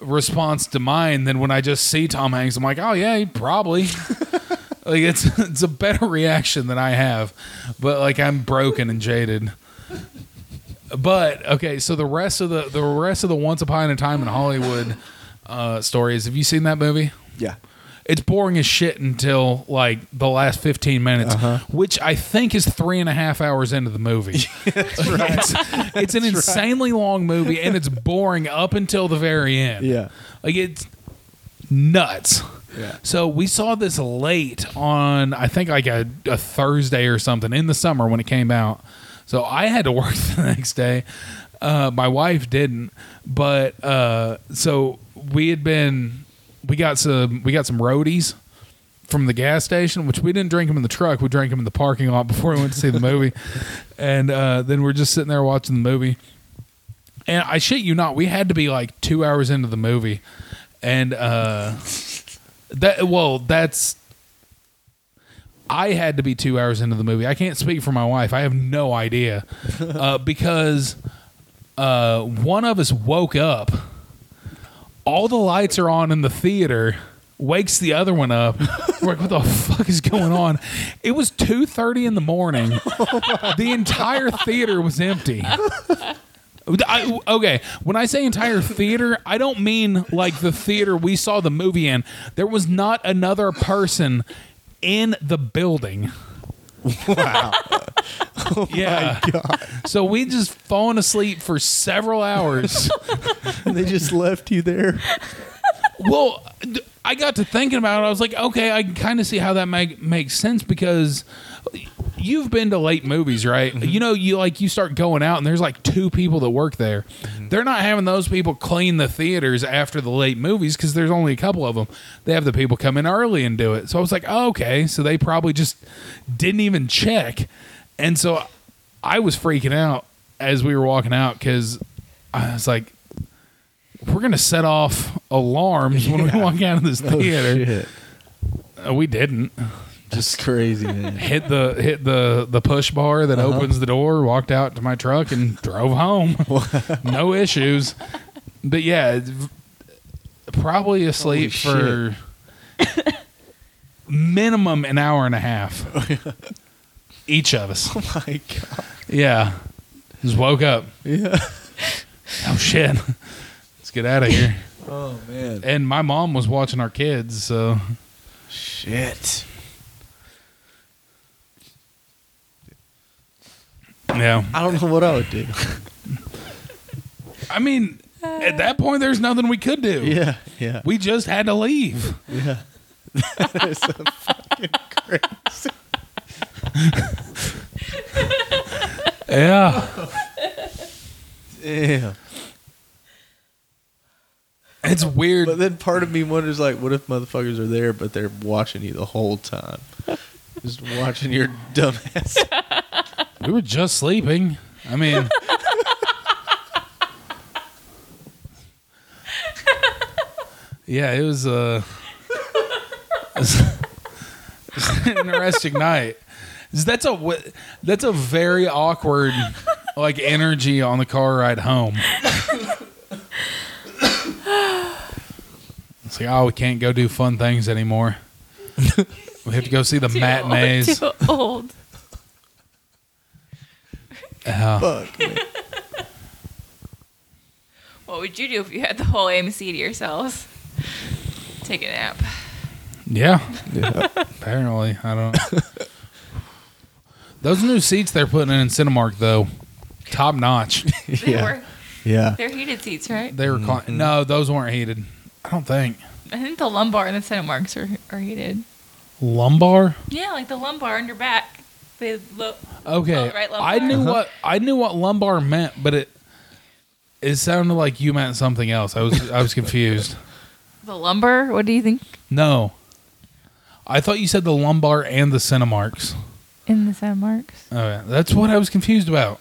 A: response to mine than when I just see Tom Hanks. I'm like, oh yeah, probably. like it's it's a better reaction than I have, but like I'm broken and jaded. But okay, so the rest of the the rest of the Once Upon a Time in Hollywood uh, stories. Have you seen that movie?
B: Yeah.
A: It's boring as shit until like the last 15 minutes, which I think is three and a half hours into the movie. It's, it's an insanely long movie and it's boring up until the very end.
B: Yeah.
A: Like it's nuts.
B: Yeah.
A: So we saw this late on, I think like a, a Thursday or something in the summer when it came out. So I had to work the next day. Uh, my wife didn't, but uh, so we had been, we got some, we got some roadies from the gas station, which we didn't drink them in the truck. We drank them in the parking lot before we went to see the movie, and uh, then we're just sitting there watching the movie. And I shit you not, we had to be like two hours into the movie, and uh, that well, that's I had to be two hours into the movie. I can't speak for my wife. I have no idea uh, because uh, one of us woke up. All the lights are on in the theater. Wakes the other one up. Like, what the fuck is going on? It was two thirty in the morning. the entire theater was empty. I, okay, when I say entire theater, I don't mean like the theater we saw the movie in. There was not another person in the building.
B: Wow.
A: Oh yeah. So we just fallen asleep for several hours.
D: And they just left you there.
A: well, d- I got to thinking about it. I was like, okay, I can kind of see how that make, makes sense because you've been to late movies, right? You know, you like you start going out and there's like two people that work there. They're not having those people clean the theaters after the late movies because there's only a couple of them. They have the people come in early and do it. So I was like, oh, okay, so they probably just didn't even check. And so I was freaking out as we were walking out because I was like, we're gonna set off alarms when we walk out of this
D: Oh,
A: theater. Uh, we didn't
D: Just crazy, man.
A: hit the hit the the push bar that
D: Uh-huh.
A: opens the door. Walked out to my truck and drove home. no issues. But yeah, probably asleep for minimum an hour and a half. Each of us.
D: Oh my god.
A: Yeah. Just woke up.
D: Yeah.
A: Oh shit. Let's get out of here.
D: Oh man.
A: And my mom was watching our kids, so
D: Shit.
A: Yeah.
D: I don't know what I would do.
A: I mean, at that point, there's nothing we could do.
D: Yeah. Yeah.
A: We just had to leave.
D: yeah. That is so fucking crazy.
A: Yeah.
D: Damn.
A: it's weird.
D: But then part of me wonders, like, what if motherfuckers are there, but they're watching you the whole time, just watching your dumbass.
A: we were just sleeping. I mean, yeah, it was, uh, it was an interesting night. That's a that's a very awkward like energy on the car ride home. It's like, oh, we can't go do fun things anymore. We have to go see the
C: Too
A: matinees.
C: Old, too old.
A: Uh,
D: Fuck. man.
C: What would you do if you had the whole AMC to yourselves? Take a nap.
A: yeah,
D: Yeah.
A: apparently. I don't Those new seats they're putting in Cinemark, though, top notch.
C: They
D: Yeah.
C: were
D: Yeah.
C: they're heated seats, right?
A: They were cli- no, those weren't heated. I don't think
C: I think the lumbar and the Cinemarks are, are heated.
A: Lumbar.
C: Yeah, like the lumbar on your back. They look.
A: Okay,
C: Oh, right,
A: I knew
D: Uh-huh.
A: what I knew what lumbar meant, but it it sounded like you meant something else. I was I was confused.
C: The lumbar? What do you think?
A: No, I thought you said the lumbar and the Cinemarks.
C: In the Cinemarks.
A: Oh, yeah. that's what I was confused about.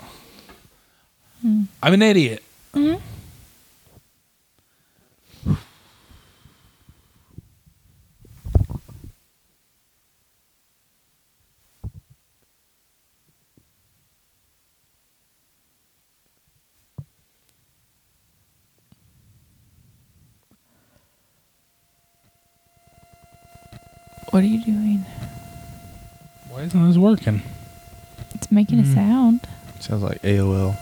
C: Hmm.
A: I'm an idiot.
C: What are you doing?
A: Why isn't this working?
C: It's making
A: Hmm.
C: a sound.
D: Sounds like AOL.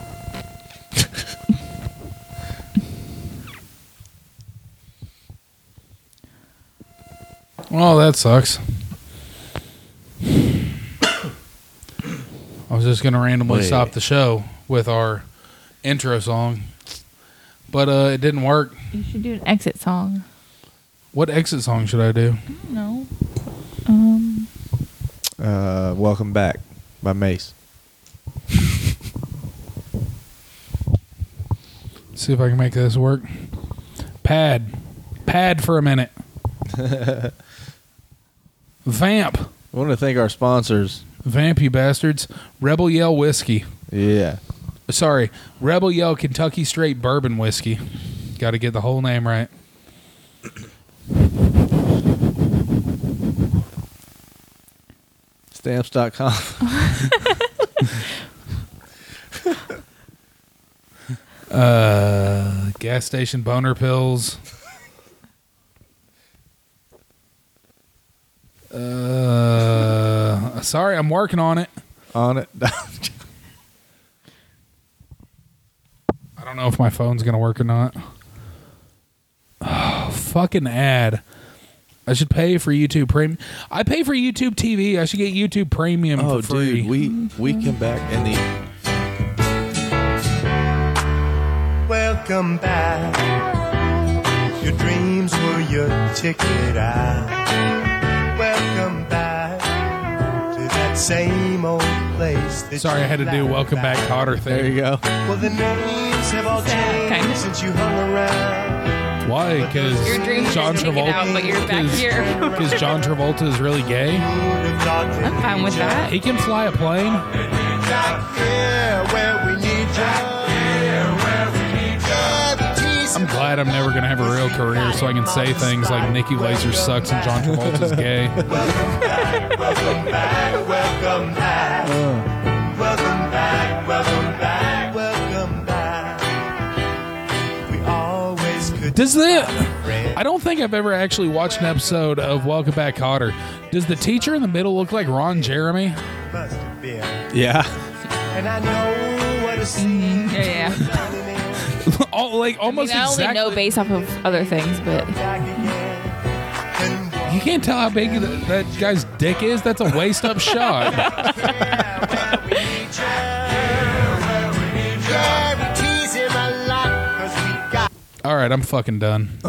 A: Oh, that sucks. I was just gonna randomly
D: Wait.
A: stop the show with our intro song, but uh, it didn't work.
C: You should do an exit song.
A: What exit song should I do?
C: No. Um.
D: Uh, Welcome Back by Mase.
A: See if I can make this work. Pad, pad for a minute. Vamp,
D: I want to thank our sponsors.
A: vamp, you bastards. Rebel Yell whiskey.
D: Yeah.
A: Sorry, Rebel Yell Kentucky Straight Bourbon whiskey. Got to get the whole name right.
D: Stamps.com.
A: Uh, gas station boner pills. Uh, sorry, I'm working on it.
D: on it.
A: I don't know if my phone's gonna work or not. Oh, fucking ad. I should pay for YouTube Premium. I pay for YouTube TV. I should get YouTube Premium
D: oh,
A: for free.
D: dude, we we come back and the
E: Welcome back. Your dreams were your ticket out. Welcome back to that same old place. That
A: Sorry, I had to do Welcome Back
E: at.
A: Kotter thing.
D: there you go.
E: Well, the names have all changed
C: kinda.
E: since you hung around.
A: Why? Because
C: Your dreams
A: John
C: are taken
A: Travolta.
C: out, but you're back here.
A: Because John Travolta is really gay.
C: I'm fine with that.
A: He can fly a plane.
E: Back here where we need you.
A: I'm glad I'm never gonna have a real career, so I can say things like Nikki Glaser sucks and John Travolta's gay.
E: Welcome
A: Does the
E: friend.
A: I don't think I've ever actually watched an episode of Welcome Back Kotter. Does the teacher in the middle look like Ron Jeremy?
E: must have been.
D: Yeah.
E: And I know what a scene mm,
C: Yeah, yeah.
A: All, like
C: I, mean,
A: almost
C: I only
A: exactly.
C: know based off of other things, but
E: back again. And
A: you can't tell how big that, that guy's dick is. That's a waist up shot. All right, I'm fucking done. Uh,